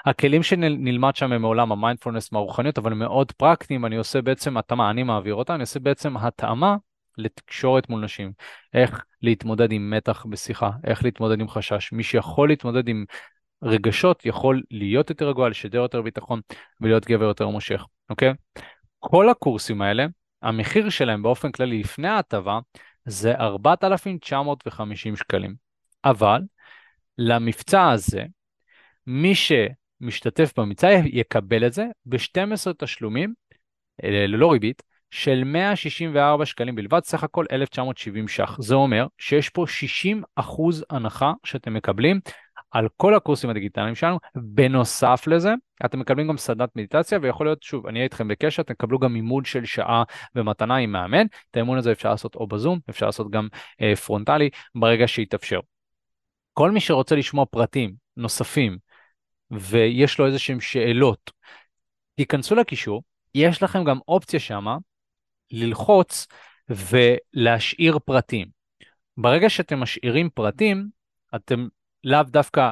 הכלים שנלמד שם הם מעולם המיינדפולנס מהרוחניות, אבל מאוד פרקטיים, אני עושה בעצם התאמה, אני מעביר אותה, אני עושה בעצם התאמה לתקשורת מול נשים, איך להתמודד עם מתח בשיחה, איך להתמודד עם חשש. מי שיכול להתמודד עם רגשות יכול להיות יותר רגוע, לשדר יותר ביטחון ולהיות גבר יותר מושך, אוקיי? כל הקורסים האלה, המחיר שלהם באופן כללי לפני ההטבה זה 4,950 שקלים. אבל למבצע הזה, מי שמשתתף במבצע יקבל את זה ב-12 תשלומים אה, ללא ריבית, של 164 שקלים בלבד, סך הכל 1,970 ש"ח. זה אומר שיש פה 60 אחוז הנחה שאתם מקבלים על כל הקורסים הדיגיטליים שלנו. בנוסף לזה, אתם מקבלים גם סדנת מדיטציה, ויכול להיות, שוב, אני אהיה איתכם בקשר, אתם תקבלו גם לימוד של שעה במתנה עם מאמן. את האימון הזה אפשר לעשות או בזום, אפשר לעשות גם אה, פרונטלי, ברגע שיתאפשר. כל מי שרוצה לשמוע פרטים נוספים, ויש לו איזה שהם שאלות, תיכנסו לקישור, יש לכם גם אופציה שמה ללחוץ ולהשאיר פרטים. ברגע שאתם משאירים פרטים, אתם לאו דווקא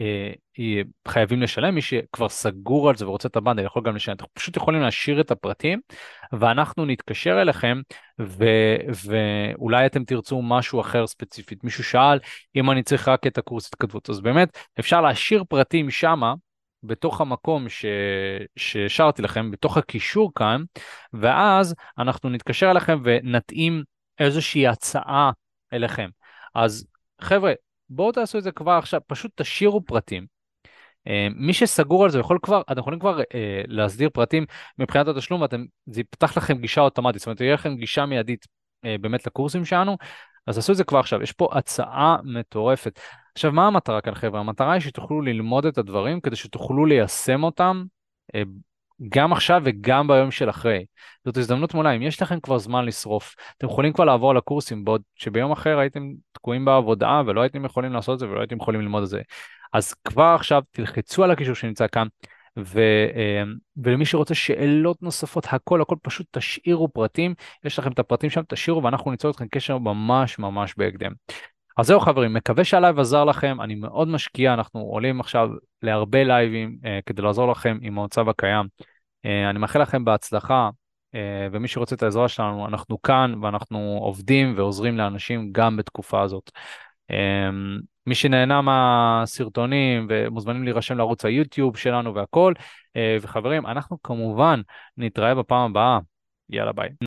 אה, אה, חייבים לשלם, מי שכבר סגור על זה ורוצה את הבנדל יכול גם לשלם, אתם פשוט יכולים להשאיר את הפרטים ואנחנו נתקשר אליכם ו, ואולי אתם תרצו משהו אחר ספציפית. מישהו שאל אם אני צריך רק את הקורס התכתבות, אז באמת אפשר להשאיר פרטים שמה בתוך המקום ש... שהשארתי לכם, בתוך הקישור כאן, ואז אנחנו נתקשר אליכם ונתאים איזושהי הצעה אליכם. אז חבר'ה, בואו תעשו את זה כבר עכשיו, פשוט תשאירו פרטים. אה, מי שסגור על זה יכול כבר, אתם יכולים כבר אה, להסדיר פרטים מבחינת התשלום, ואתם, זה יפתח לכם גישה אוטומטית, זאת אומרת, תהיה לכם גישה מיידית אה, באמת לקורסים שלנו, אז תעשו את זה כבר עכשיו, יש פה הצעה מטורפת. עכשיו, מה המטרה כאן, חבר'ה? המטרה היא שתוכלו ללמוד את הדברים כדי שתוכלו ליישם אותם אה, גם עכשיו וגם ביום של אחרי. זאת הזדמנות מעולה, אם יש לכם כבר זמן לשרוף, אתם יכולים כבר לעבור לקורסים, בעוד שביום אחר הייתם תקועים בעבודה ולא הייתם יכולים לעשות את זה ולא הייתם יכולים ללמוד את זה. אז כבר עכשיו תלחצו על הקישור שנמצא כאן, ו, אה, ולמי שרוצה שאלות נוספות, הכל הכל פשוט תשאירו פרטים, יש לכם את הפרטים שם, תשאירו ואנחנו ניצור איתכם קשר ממש ממש בהקדם. אז זהו חברים, מקווה שה live עזר לכם, אני מאוד משקיע, אנחנו עולים עכשיו להרבה לייבים אה, כדי לעזור לכם עם המצב הקיים. אה, אני מאחל לכם בהצלחה, אה, ומי שרוצה את העזרה שלנו, אנחנו כאן ואנחנו עובדים ועוזרים לאנשים גם בתקופה הזאת. אה, מי שנהנה מהסרטונים ומוזמנים להירשם לערוץ היוטיוב שלנו והכל, אה, וחברים, אנחנו כמובן נתראה בפעם הבאה, יאללה ביי.